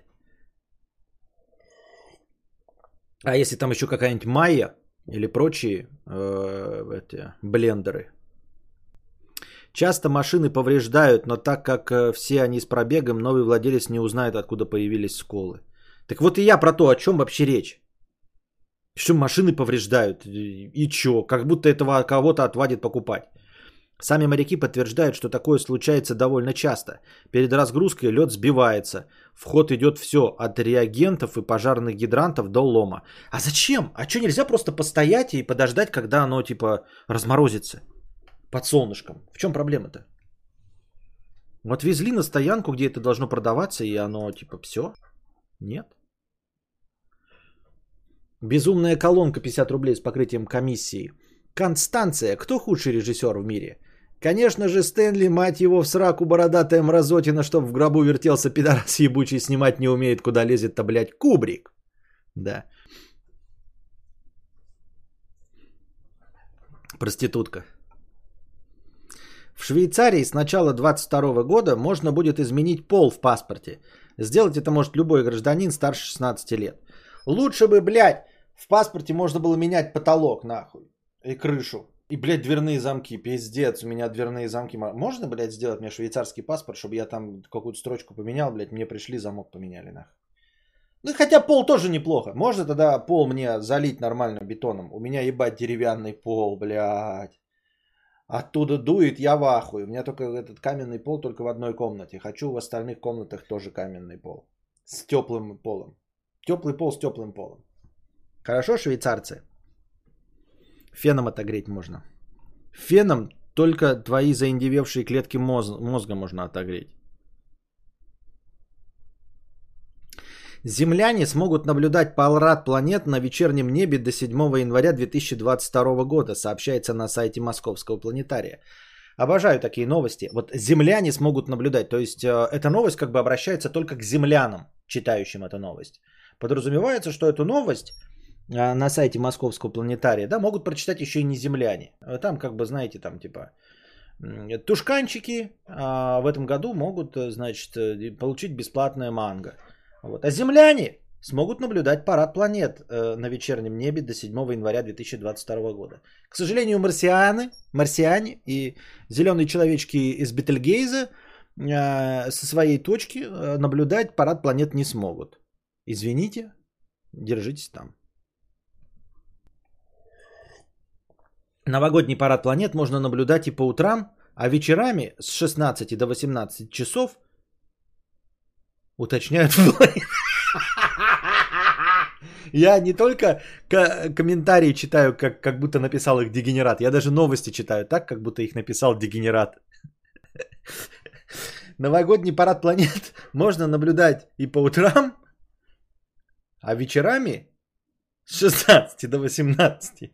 S1: А если там еще какая-нибудь майя или прочие э, эти, блендеры. Часто машины повреждают, но так как э, все они с пробегом, новый владелец не узнает, откуда появились сколы. Так вот и я про то, о чем вообще речь. Что машины повреждают. И чё? Как будто этого кого-то отвадит покупать. Сами моряки подтверждают, что такое случается довольно часто. Перед разгрузкой лед сбивается. В ход идет все от реагентов и пожарных гидрантов до лома. А зачем? А что нельзя просто постоять и подождать, когда оно типа разморозится под солнышком? В чем проблема-то? Вот везли на стоянку, где это должно продаваться, и оно типа все? Нет? Безумная колонка 50 рублей с покрытием комиссии. Констанция. Кто худший режиссер в мире? Конечно же, Стэнли, мать его, в сраку бородатая мразотина, чтоб в гробу вертелся пидорас ебучий, снимать не умеет, куда лезет-то, блядь, Кубрик. Да. Проститутка. В Швейцарии с начала 22 года можно будет изменить пол в паспорте. Сделать это может любой гражданин старше 16 лет. Лучше бы, блядь, в паспорте можно было менять потолок, нахуй. И крышу. И, блядь, дверные замки. Пиздец, у меня дверные замки. Можно, блядь, сделать мне швейцарский паспорт, чтобы я там какую-то строчку поменял, блядь, мне пришли, замок поменяли, нахуй. Ну, хотя пол тоже неплохо. Можно тогда пол мне залить нормально бетоном. У меня, ебать, деревянный пол, блядь. Оттуда дует, я в ахуе. У меня только этот каменный пол только в одной комнате. Хочу в остальных комнатах тоже каменный пол. С теплым полом. Теплый пол с теплым полом. Хорошо, швейцарцы? Феном отогреть можно. Феном только твои заиндевевшие клетки моз- мозга можно отогреть. Земляне смогут наблюдать полрад планет на вечернем небе до 7 января 2022 года, сообщается на сайте Московского планетария. Обожаю такие новости. Вот земляне смогут наблюдать. То есть э, эта новость как бы обращается только к землянам, читающим эту новость. Подразумевается, что эту новость э, на сайте Московского планетария, да, могут прочитать еще и не земляне. Там, как бы, знаете, там типа тушканчики а в этом году могут, э, значит, получить бесплатное манго. Вот. А земляне смогут наблюдать парад планет э, на вечернем небе до 7 января 2022 года. К сожалению, марсианы, марсиане и зеленые человечки из Бетельгейза э, со своей точки э, наблюдать парад планет не смогут. Извините, держитесь там. Новогодний парад планет можно наблюдать и по утрам, а вечерами с 16 до 18 часов уточняют Я не только комментарии читаю, как, как будто написал их дегенерат. Я даже новости читаю так, как будто их написал дегенерат. Новогодний парад планет можно наблюдать и по утрам, а вечерами с 16 до 18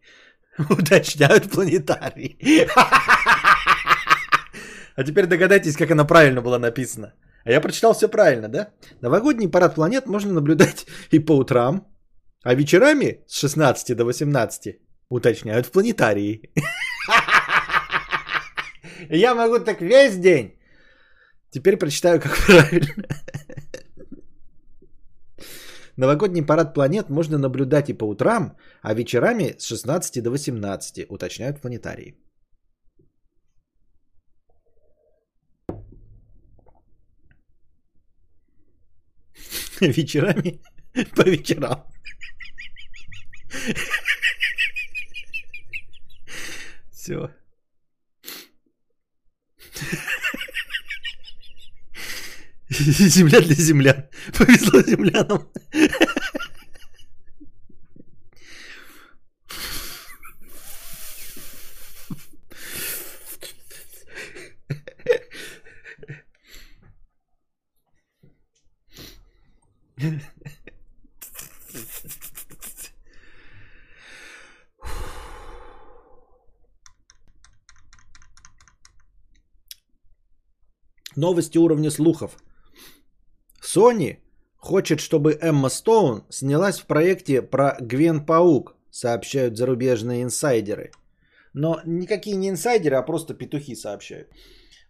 S1: уточняют планетарий. А теперь догадайтесь, как оно правильно было написано. А я прочитал все правильно, да? Новогодний парад планет можно наблюдать и по утрам, а вечерами с 16 до 18 уточняют в планетарии. Я могу так весь день. Теперь прочитаю, как правильно. Новогодний парад планет можно наблюдать и по утрам, а вечерами с 16 до 18 уточняют планетарии. Вечерами по вечерам. Все. Земля для землян. Повезло землянам. Новости уровня слухов. Sony хочет, чтобы Эмма Стоун снялась в проекте про Гвен Паук, сообщают зарубежные инсайдеры. Но никакие не инсайдеры, а просто петухи сообщают.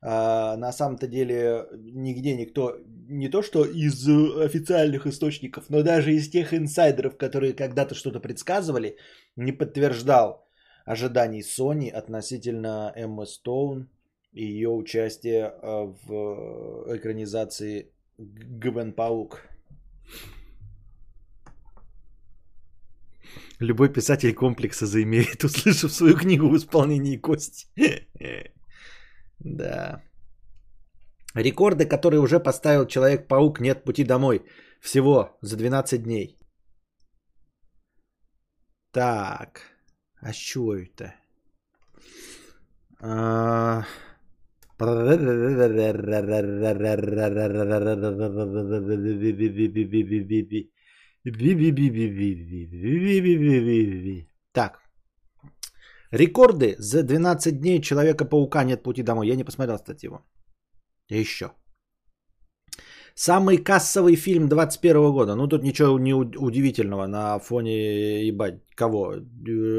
S1: А, на самом-то деле нигде никто, не то что из официальных источников, но даже из тех инсайдеров, которые когда-то что-то предсказывали, не подтверждал ожиданий Sony относительно Эммы Стоун и ее участие а, в экранизации Гвен Паук. Любой писатель комплекса заимеет, услышав свою книгу в исполнении Кости. Да. Рекорды, которые уже поставил Человек-паук «Нет пути домой». Всего за 12 дней. Так. А что это? А... Так. Рекорды за 12 дней Человека-паука нет пути домой. Я не посмотрел статью. Еще. Самый кассовый фильм 21 года. Ну, тут ничего не удивительного на фоне, ебать, кого?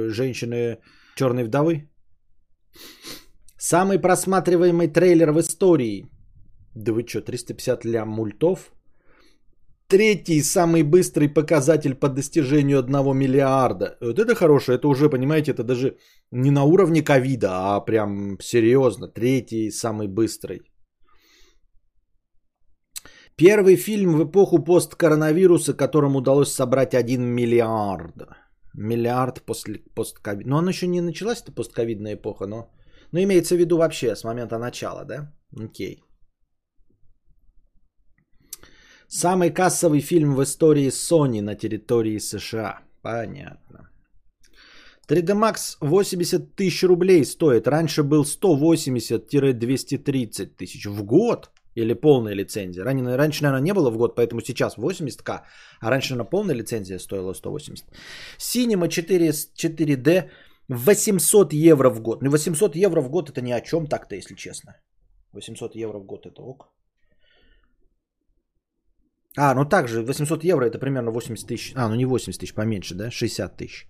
S1: Женщины черной вдовы? Самый просматриваемый трейлер в истории. Да вы что, 350 лям мультов? Третий самый быстрый показатель по достижению 1 миллиарда. Вот это хорошее, это уже, понимаете, это даже не на уровне ковида, а прям серьезно. Третий самый быстрый. Первый фильм в эпоху посткоронавируса, которому удалось собрать 1 миллиард. Миллиард после постковида. Но он еще не началась, это постковидная эпоха, но ну, имеется в виду вообще с момента начала, да? Окей. Самый кассовый фильм в истории Sony на территории США. Понятно. 3D Max 80 тысяч рублей стоит. Раньше был 180-230 тысяч в год. Или полная лицензия. Ранее, раньше, наверное, не было в год, поэтому сейчас 80к. А раньше, наверное, полная лицензия стоила 180. Cinema 4, 4D 800 евро в год. Ну 800 евро в год это ни о чем так-то, если честно. 800 евро в год это ок. А, ну также 800 евро это примерно 80 тысяч. А, ну не 80 тысяч, поменьше, да? 60 тысяч.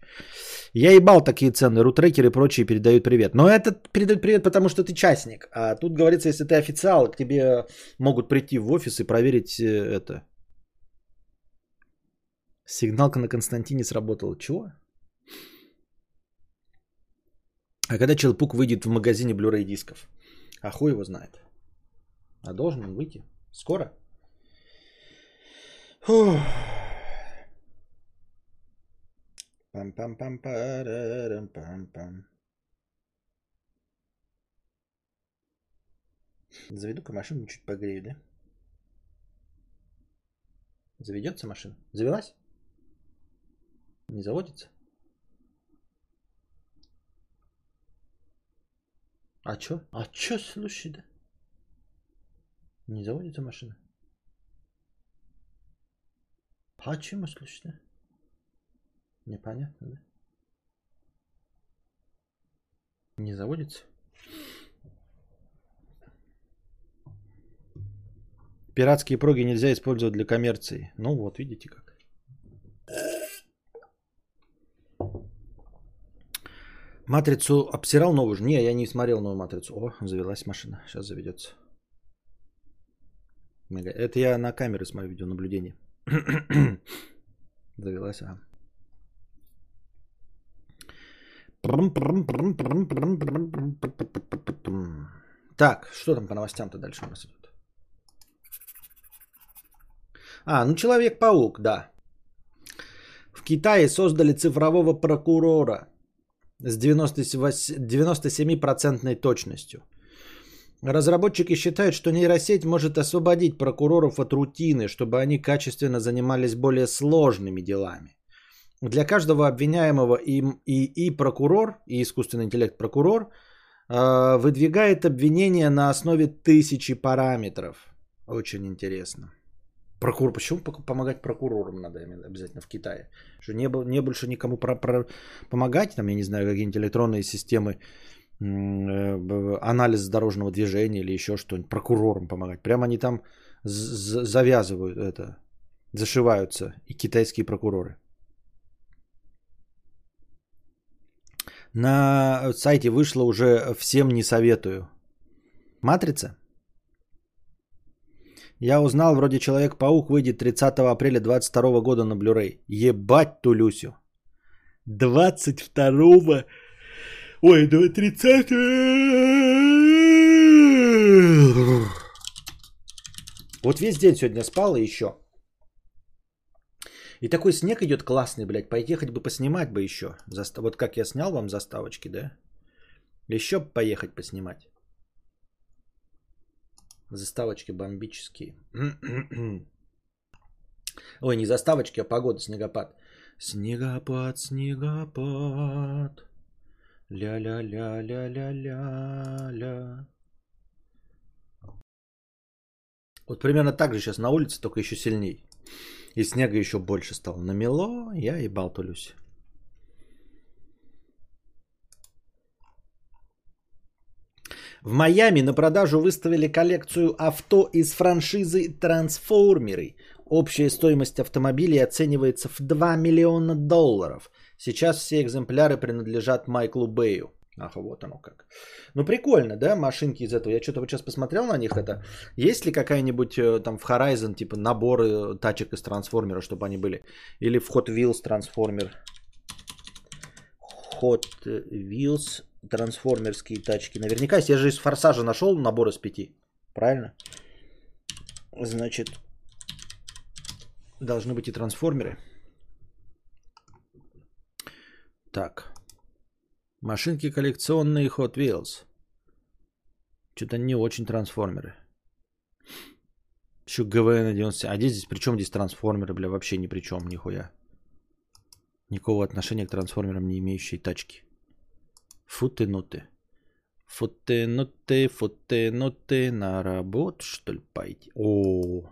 S1: Я ебал такие цены. Рутрекеры и прочие передают привет. Но это передают привет, потому что ты частник. А тут говорится, если ты официал, к тебе могут прийти в офис и проверить э, это. Сигналка на Константине сработала. Чего? А когда Челпук выйдет в магазине Blu-ray дисков? А хуй его знает. А должен он выйти? Скоро? Пам-пам-пам-парам-пам-пам. Заведу-ка машину чуть погрею, да? Заведется машина? Завелась? Не заводится? А чё? А чё, слушай, да? Не заводится машина? Почему слышно? Непонятно, да? Не заводится? Пиратские проги нельзя использовать для коммерции. Ну вот, видите как. Матрицу обсирал новую же? Не, я не смотрел новую матрицу. О, завелась машина. Сейчас заведется. Это я на камеры смотрю видеонаблюдение. Завелась, а. Так, что там по новостям-то дальше у нас идет? А, ну Человек-паук, да. В Китае создали цифрового прокурора с 97% точностью. Разработчики считают, что нейросеть может освободить прокуроров от рутины, чтобы они качественно занимались более сложными делами. Для каждого обвиняемого им и, и прокурор, и искусственный интеллект прокурор э, выдвигает обвинения на основе тысячи параметров. Очень интересно. Прокурор, почему помогать прокурорам надо обязательно в Китае? Что не, не больше никому про, про, помогать, там, я не знаю, какие-нибудь электронные системы Э, анализ дорожного движения или еще что-нибудь, прокурорам помогать. Прямо они там завязывают это, зашиваются и китайские прокуроры. На сайте вышло уже «Всем не советую». Матрица? Я узнал, вроде Человек-паук выйдет 30 апреля 22 года на Blu-ray. Ебать Тулюсю. 22 Ой, да 30 Вот весь день сегодня спал и еще. И такой снег идет классный, блядь. Пойти хоть бы поснимать бы еще. Вот как я снял вам заставочки, да? Еще поехать поснимать. Заставочки бомбические. Ой, не заставочки, а погода, снегопад. Снегопад, снегопад. Ля-ля-ля-ля-ля-ля-ля. Вот примерно так же сейчас на улице, только еще сильней. И снега еще больше стало. Намело, я ебал тулюсь. В Майами на продажу выставили коллекцию авто из франшизы «Трансформеры». Общая стоимость автомобилей оценивается в 2 миллиона долларов – Сейчас все экземпляры принадлежат Майклу Бэю. Ах, вот оно как. Ну, прикольно, да, машинки из этого. Я что-то вот сейчас посмотрел на них это. Есть ли какая-нибудь э, там в Horizon, типа, наборы тачек из трансформера, чтобы они были? Или в Hot Wheels трансформер? Hot Wheels трансформерские тачки. Наверняка, если я же из Форсажа нашел набор из пяти. Правильно? Значит, должны быть и трансформеры. Так. Машинки коллекционные Hot Wheels. Что-то не очень трансформеры. Еще ГВН 90. А здесь, при чем здесь трансформеры, бля, вообще ни при чем, нихуя. Никакого отношения к трансформерам не имеющие тачки. Футы нуты. Футы нуты, футы нуты на работу, что ли, пойти? О.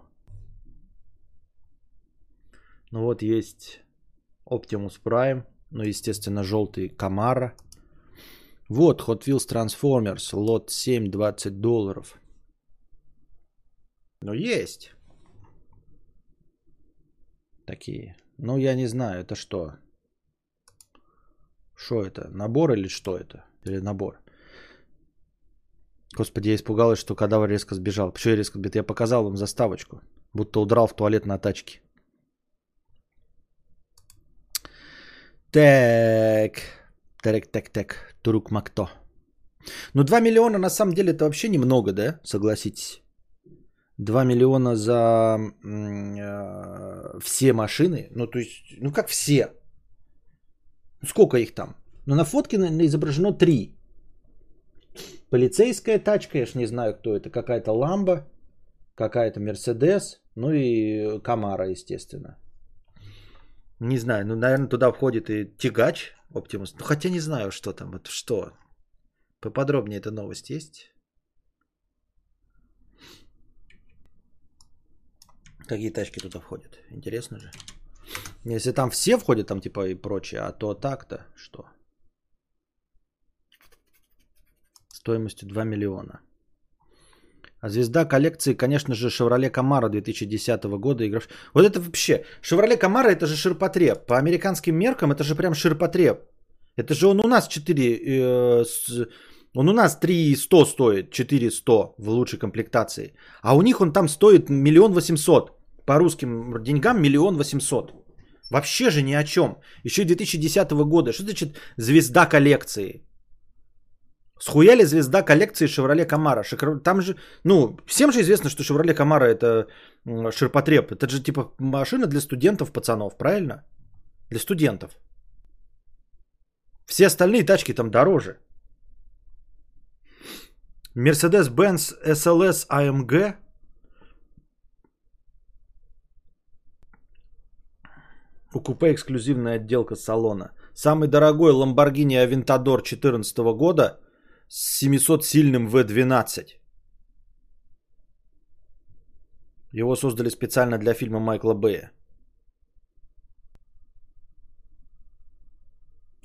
S1: Ну вот есть Optimus Prime. Ну, естественно, желтый Камара Вот, Hot Wheels Transformers, лот 7, 20 долларов. Ну, есть. Такие. Ну, я не знаю, это что? Что это? Набор или что это? Или набор? Господи, я испугалась, что кадавр резко сбежал. Почему я резко сбежал? Я показал вам заставочку. Будто удрал в туалет на тачке. Так. Так, так, так. Турук Макто. Ну, 2 миллиона на самом деле это вообще немного, да? Согласитесь. 2 миллиона за э, все машины. Ну, то есть, ну как все? Сколько их там? Ну, на фотке изображено 3. Полицейская тачка, я ж не знаю, кто это. Какая-то Ламба, какая-то Мерседес, ну и Камара, естественно. Не знаю, ну, наверное, туда входит и тягач Оптимус. Ну, хотя не знаю, что там, вот что. Поподробнее эта новость есть? Какие тачки туда входят? Интересно же. Если там все входят, там типа и прочее, а то так-то что? Стоимостью 2 миллиона. А звезда коллекции, конечно же, Chevrolet Camaro 2010 года. Играв... Вот это вообще... Chevrolet Camaro это же ширпотреб. По американским меркам это же прям ширпотреб. Это же он у нас 4... Э, с... Он у нас 300 стоит, 400 в лучшей комплектации. А у них он там стоит миллион восемьсот. По русским деньгам миллион восемьсот. Вообще же ни о чем. Еще 2010 года. Что значит звезда коллекции? Схуяли звезда коллекции Chevrolet Camaro. Там же, ну, всем же известно, что Chevrolet Camaro это ширпотреб. Это же типа машина для студентов, пацанов, правильно? Для студентов. Все остальные тачки там дороже. Mercedes-Benz SLS AMG У купе эксклюзивная отделка салона. Самый дорогой Lamborghini Aventador 2014 года с 700-сильным V12. Его создали специально для фильма Майкла Бэя.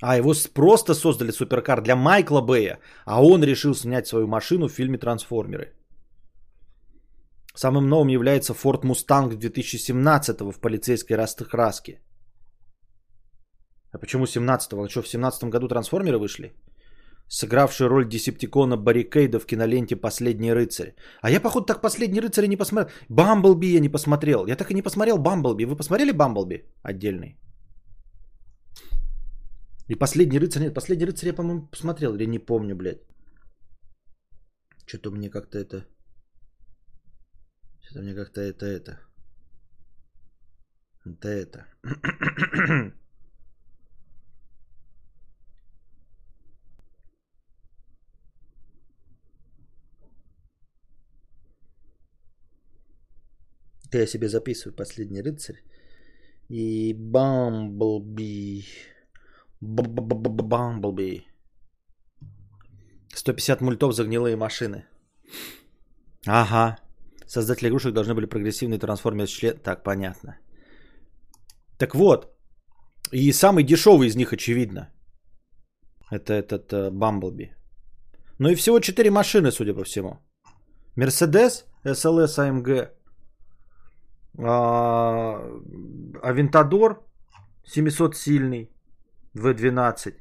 S1: А его просто создали суперкар для Майкла Бэя, а он решил снять свою машину в фильме «Трансформеры». Самым новым является Ford Mustang 2017 в полицейской раскраске. А почему 17-го? А что, в 17 году трансформеры вышли? Сыгравший роль Десептикона Баррикейда в киноленте «Последний рыцарь». А я, походу, так «Последний рыцарь» не посмотрел. «Бамблби» я не посмотрел. Я так и не посмотрел «Бамблби». Вы посмотрели «Бамблби» отдельный? И «Последний рыцарь» нет. «Последний рыцарь» я, по-моему, посмотрел или не помню, блядь. Что-то мне как-то это... Что-то мне как-то это это... Это это... Это я себе записываю «Последний рыцарь». И Бамблби. Бамблби. 150 мультов за гнилые машины. Ага. Создатели игрушек должны были прогрессивные трансформеры член. Так, понятно. Так вот. И самый дешевый из них, очевидно. Это этот Бамблби. Ну и всего 4 машины, судя по всему. Мерседес, СЛС, АМГ, Авентадор 700 сильный V12.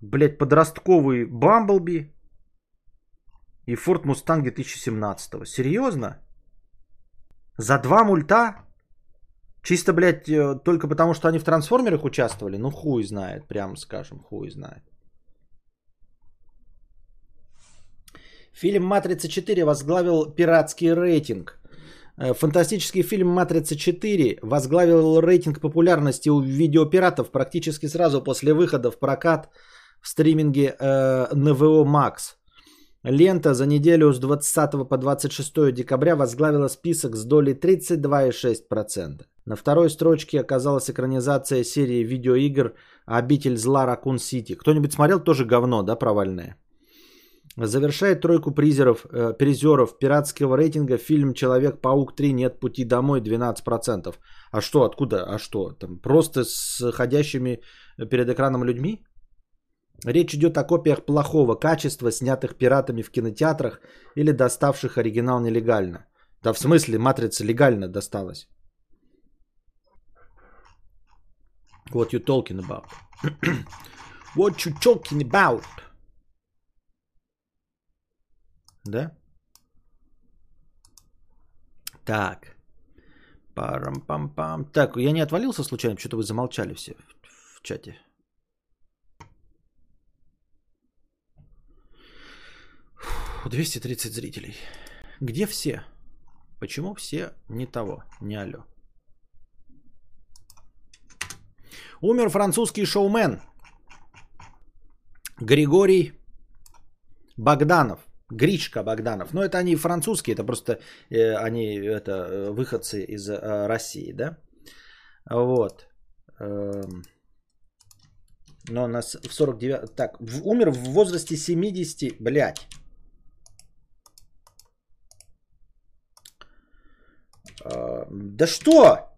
S1: Блять, подростковый Бамблби и Ford Mustang 2017. Серьезно? За два мульта? Чисто, блядь, э, только потому, что они в трансформерах участвовали? Ну, хуй знает, прямо скажем, хуй знает. Фильм «Матрица 4» возглавил пиратский рейтинг – фантастический фильм «Матрица 4» возглавил рейтинг популярности у видеопиратов практически сразу после выхода в прокат в стриминге э, NVO Max. Лента за неделю с 20 по 26 декабря возглавила список с долей 32,6%. На второй строчке оказалась экранизация серии видеоигр «Обитель зла Ракун Сити». Кто-нибудь смотрел? Тоже говно, да, провальное? Завершает тройку призеров, э, призеров пиратского рейтинга фильм «Человек-паук 3. Нет пути домой» 12%. А что, откуда? А что? Там просто с ходящими перед экраном людьми? Речь идет о копиях плохого качества, снятых пиратами в кинотеатрах или доставших оригинал нелегально. Да в смысле, матрица легально досталась. What you talking about? What you talking about? Да? Так. Парам-пам-пам. Так, я не отвалился случайно? Что-то вы замолчали все в, в чате. Фу, 230 зрителей. Где все? Почему все не того, не алло? Умер французский шоумен Григорий Богданов. Гришка Богданов. Но это они французские, это просто э, они это э, выходцы из э, России, да? Вот. Эм, но нас в 49... Так, в, умер в возрасте 70... Блядь. Э, да что?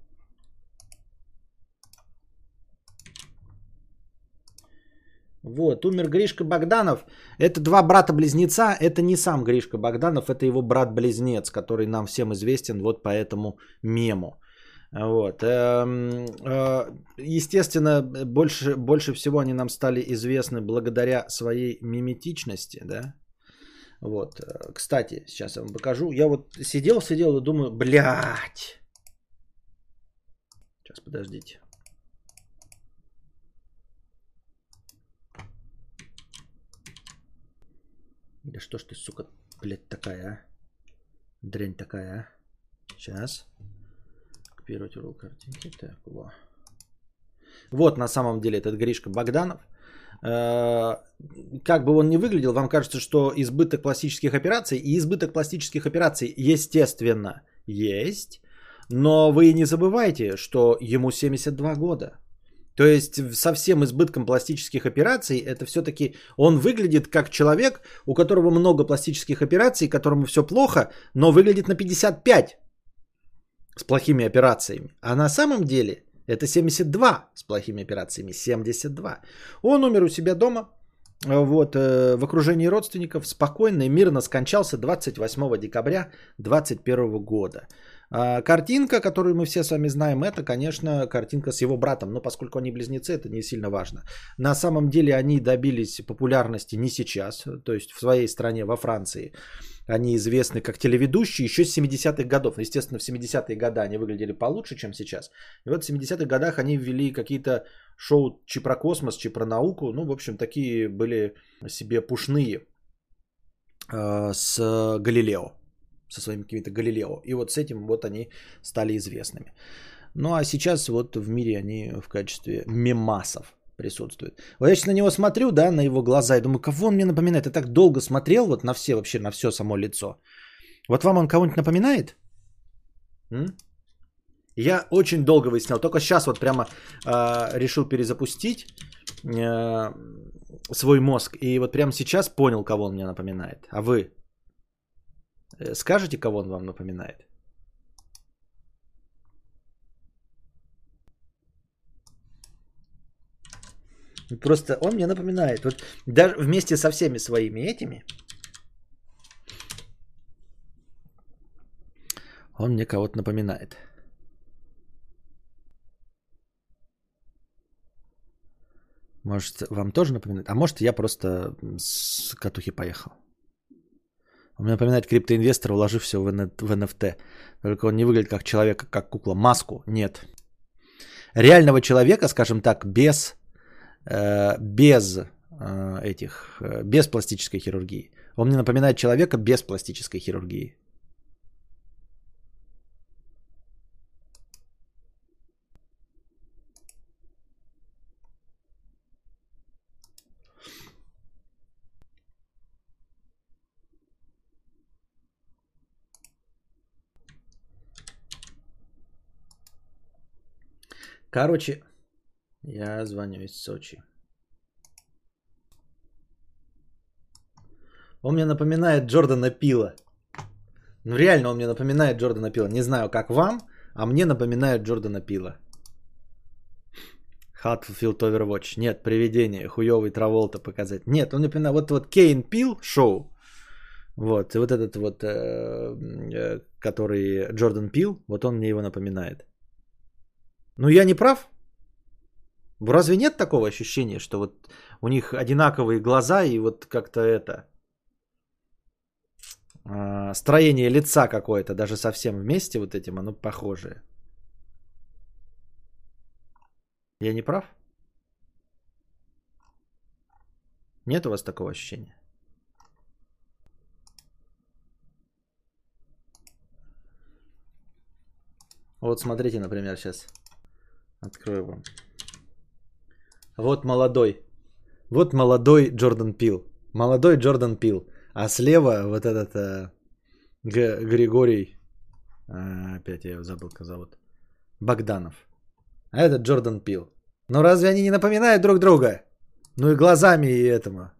S1: Вот, умер Гришка Богданов. Это два брата-близнеца. Это не сам Гришка Богданов, это его брат-близнец, который нам всем известен вот по этому мему. Вот. Эм, э, естественно, больше, больше всего они нам стали известны благодаря своей миметичности, да. Вот. Э, кстати, сейчас я вам покажу. Я вот сидел, сидел и думаю, блядь. Сейчас, подождите. Да что ж ты, сука, блядь, такая, а? Дрянь такая, а? Сейчас. Копировать URL картинки. Так, во. Вот на самом деле этот Гришка Богданов. Э, как бы он ни выглядел, вам кажется, что избыток пластических операций и избыток пластических операций, естественно, есть. Но вы не забывайте, что ему 72 года. То есть совсем избытком пластических операций это все-таки он выглядит как человек, у которого много пластических операций, которому все плохо, но выглядит на 55 с плохими операциями. А на самом деле это 72 с плохими операциями. 72. Он умер у себя дома, вот, э, в окружении родственников, спокойно и мирно скончался 28 декабря 2021 года. А, картинка, которую мы все с вами знаем, это, конечно, картинка с его братом. Но поскольку они близнецы, это не сильно важно. На самом деле они добились популярности не сейчас, то есть в своей стране, во Франции. Они известны как телеведущие еще с 70-х годов. Естественно, в 70-е годы они выглядели получше, чем сейчас. И вот в 70-х годах они ввели какие-то шоу про космос, про науку. Ну, в общем, такие были себе пушные э, с Галилео со своими какими-то Галилео. И вот с этим вот они стали известными. Ну а сейчас вот в мире они в качестве мемасов присутствуют. Вот я сейчас на него смотрю, да, на его глаза и думаю, кого он мне напоминает? Я так долго смотрел вот на все вообще, на все само лицо. Вот вам он кого-нибудь напоминает? М? Я очень долго выяснял, только сейчас вот прямо э, решил перезапустить э, свой мозг. И вот прямо сейчас понял, кого он мне напоминает. А вы скажете, кого он вам напоминает? Просто он мне напоминает. Вот даже вместе со всеми своими этими. Он мне кого-то напоминает. Может, вам тоже напоминает? А может, я просто с катухи поехал. Он напоминает криптоинвестора, вложив все в NFT. Только он не выглядит как человек, как кукла. Маску нет. Реального человека, скажем так, без, э, без э, этих, э, без пластической хирургии. Он мне напоминает человека без пластической хирургии. Короче, я звоню из Сочи. Он мне напоминает Джордана Пила. Ну реально он мне напоминает Джордана Пила. Не знаю, как вам, а мне напоминает Джордана Пила. Hotfield Overwatch. Нет, привидение, хуёвый Траволта показать. Нет, он напоминает, вот, вот Кейн Пил шоу, вот, и вот этот вот, э, э, который Джордан Пил, вот он мне его напоминает. Ну, я не прав? Разве нет такого ощущения, что вот у них одинаковые глаза и вот как-то это э, строение лица какое-то, даже совсем вместе вот этим, оно похожее. Я не прав? Нет у вас такого ощущения? Вот смотрите, например, сейчас открою вам. Вот молодой. Вот молодой Джордан Пил. Молодой Джордан Пил. А слева вот этот э, Г- Григорий. А, опять я забыл, как зовут. Богданов. А этот Джордан Пил. Ну разве они не напоминают друг друга? Ну и глазами и этому.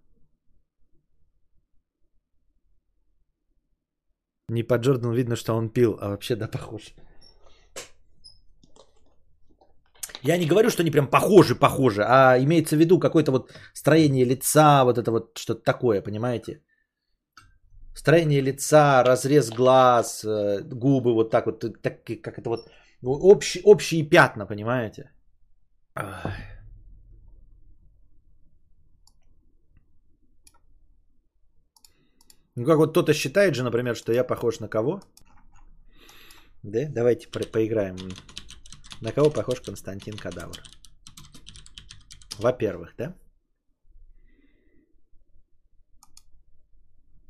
S1: Не по Джордану видно, что он пил, а вообще да похож. Я не говорю, что они прям похожи-похожи, а имеется в виду какое-то вот строение лица, вот это вот что-то такое, понимаете? Строение лица, разрез глаз, э, губы вот так вот, так, как это вот, ну, общие, общие пятна, понимаете? Ну как вот кто-то считает же, например, что я похож на кого? Да, давайте по- поиграем. На кого похож Константин Кадавр? Во-первых, да?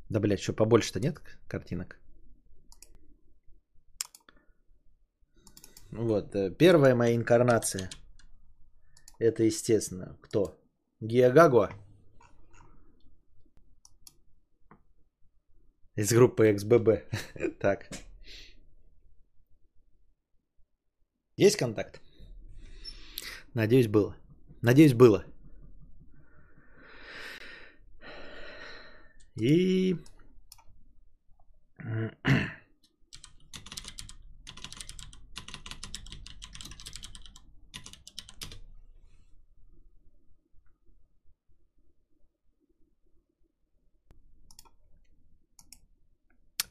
S1: Да, блядь, что побольше-то нет картинок? Вот, э, первая моя инкарнация. Это, естественно, кто? Гиагагуа. Из группы XBB. так. Есть контакт? Надеюсь, было. Надеюсь, было. И...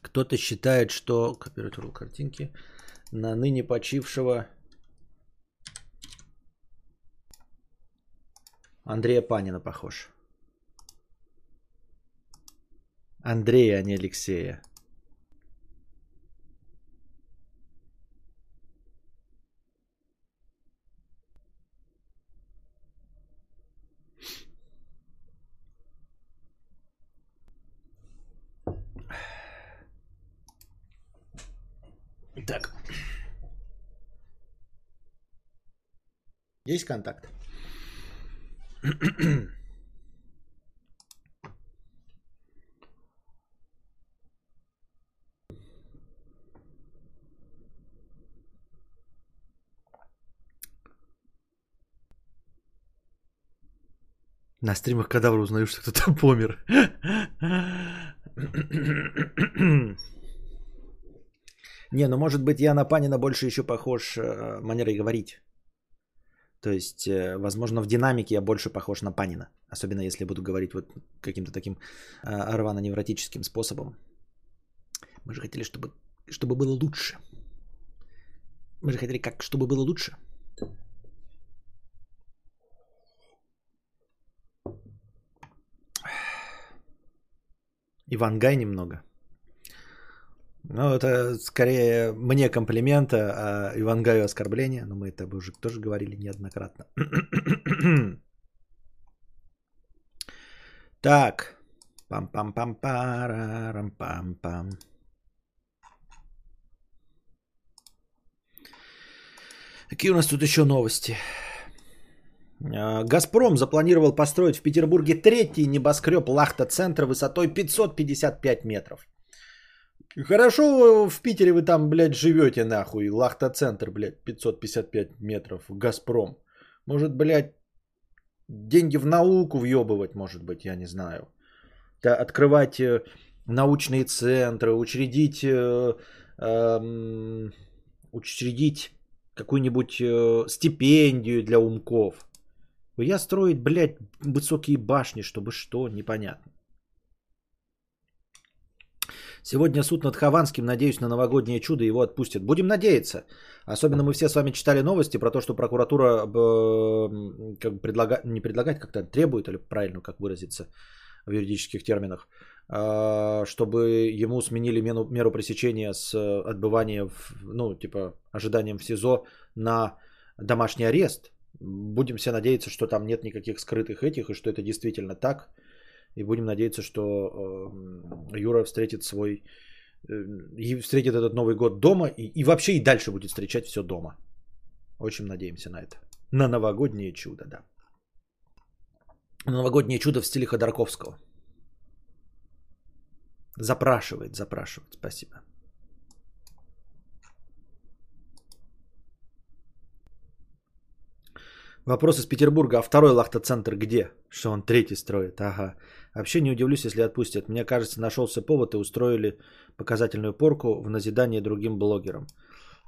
S1: Кто-то считает, что... Копировать картинки. На ныне почившего Андрея Панина похож. Андрея, а не Алексея. Так. Есть контакт? На стримах кадавра узнаешь, что кто-то помер. Не, ну может быть я на Панина больше еще похож э, манерой говорить. То есть, э, возможно, в динамике я больше похож на Панина. Особенно если буду говорить вот каким-то таким э, рвано-невротическим способом. Мы же хотели, чтобы, чтобы было лучше. Мы же хотели, как, чтобы было лучше. Иван Гай немного. Ну, это скорее мне комплимента, а Ивангаю оскорбление. Но мы это уже тоже говорили неоднократно. так. Пам-пам-пам-парам-пам-пам. Какие у нас тут еще новости? А, Газпром запланировал построить в Петербурге третий небоскреб Лахта-центра высотой 555 метров. Хорошо в Питере вы там, блядь, живете нахуй. Лахта-центр, блядь, 555 метров. Газпром. Может, блядь, деньги в науку въебывать, может быть, я не знаю. Открывать э, научные центры, учредить, э, э, учредить какую-нибудь э, стипендию для умков. Я строить, блядь, высокие башни, чтобы что, непонятно. Сегодня суд над Хованским, надеюсь, на новогоднее чудо его отпустят. Будем надеяться. Особенно мы все с вами читали новости про то, что прокуратура э, как предлагает, не предлагает, как-то требует, или правильно как выразиться в юридических терминах, э, чтобы ему сменили меру, меру пресечения с отбывания, в, ну, типа, ожиданием в СИЗО на домашний арест. Будем все надеяться, что там нет никаких скрытых этих, и что это действительно так. И будем надеяться, что э, Юра встретит свой э, и встретит этот Новый год дома и, и вообще и дальше будет встречать все дома. Очень надеемся на это. На новогоднее чудо, да. Новогоднее чудо в стиле Ходорковского. Запрашивает, запрашивает. Спасибо. Вопрос из Петербурга. А второй лахта-центр где? Что он третий строит? Ага. Вообще не удивлюсь, если отпустят. Мне кажется, нашелся повод и устроили показательную порку в назидание другим блогерам.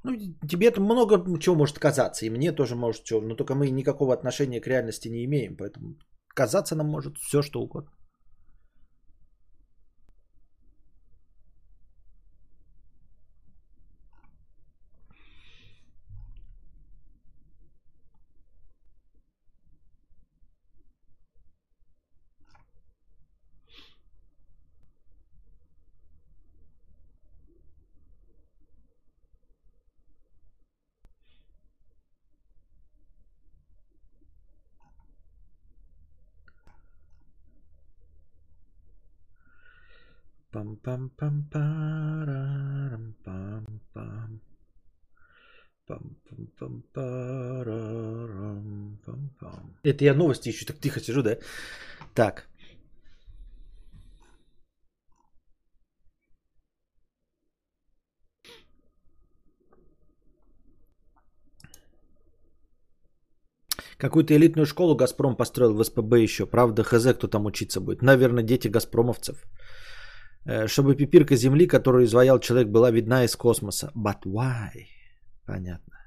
S1: Ну, тебе это много чего может казаться, и мне тоже может чего, но только мы никакого отношения к реальности не имеем, поэтому казаться нам может все, что угодно. пам пам пам парам пам пам пам пам пам парам пам пам Это я новости еще так тихо сижу, да? Так. Какую-то элитную школу «Газпром» построил в СПБ еще. Правда, хз, кто там учиться будет. Наверное, дети «Газпромовцев». Э, чтобы пипирка Земли, которую изваял человек, была видна из космоса. But why? Понятно.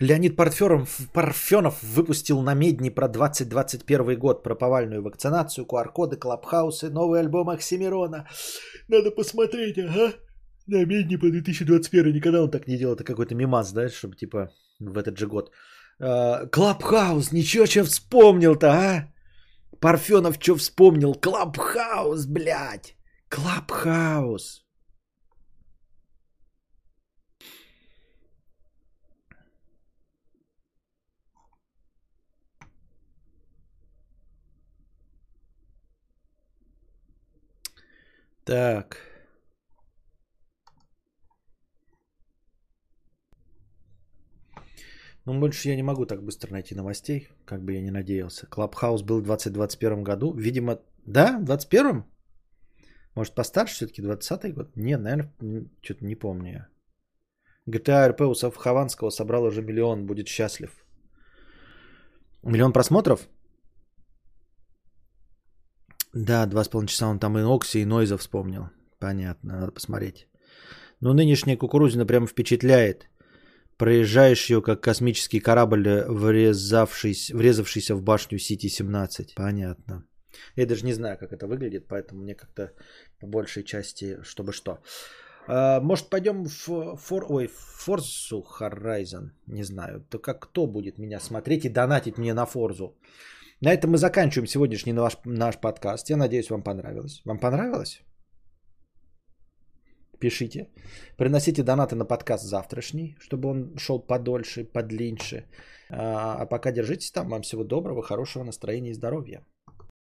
S1: Леонид Парфенов, Парфенов выпустил на Медни про 2021 год, про повальную вакцинацию, QR-коды, клабхаусы, новый альбом Оксимирона. Надо посмотреть, ага. На Медни по 2021 никогда он так не делал. Это какой-то мимас, да, чтобы типа в этот же год. А, клабхаус, ничего, что вспомнил-то, а? Парфенов что вспомнил? Клабхаус, блядь. Клабхаус. Так. Ну, больше я не могу так быстро найти новостей, как бы я не надеялся. Клабхаус был в 2021 году. Видимо, да, в 2021? Может, постарше все-таки, 20 год? Нет, наверное, что-то не помню я. GTA RP у Хованского собрал уже миллион, будет счастлив. Миллион просмотров? Да, два с половиной часа он там и Окси, и Нойза вспомнил. Понятно, надо посмотреть. Но нынешняя кукурузина прям впечатляет. Проезжаешь ее, как космический корабль, врезавшийся, врезавшийся в башню Сити-17. Понятно. Я даже не знаю, как это выглядит, поэтому мне как-то по большей части, чтобы что. А, может, пойдем в фор... Ой, Forza Horizon? Не знаю. То как кто будет меня смотреть и донатить мне на Форзу? На этом мы заканчиваем сегодняшний наш, наш подкаст. Я надеюсь, вам понравилось. Вам понравилось? Пишите. Приносите донаты на подкаст завтрашний, чтобы он шел подольше, подлиннее. А, а пока держитесь там. Вам всего доброго, хорошего настроения и здоровья.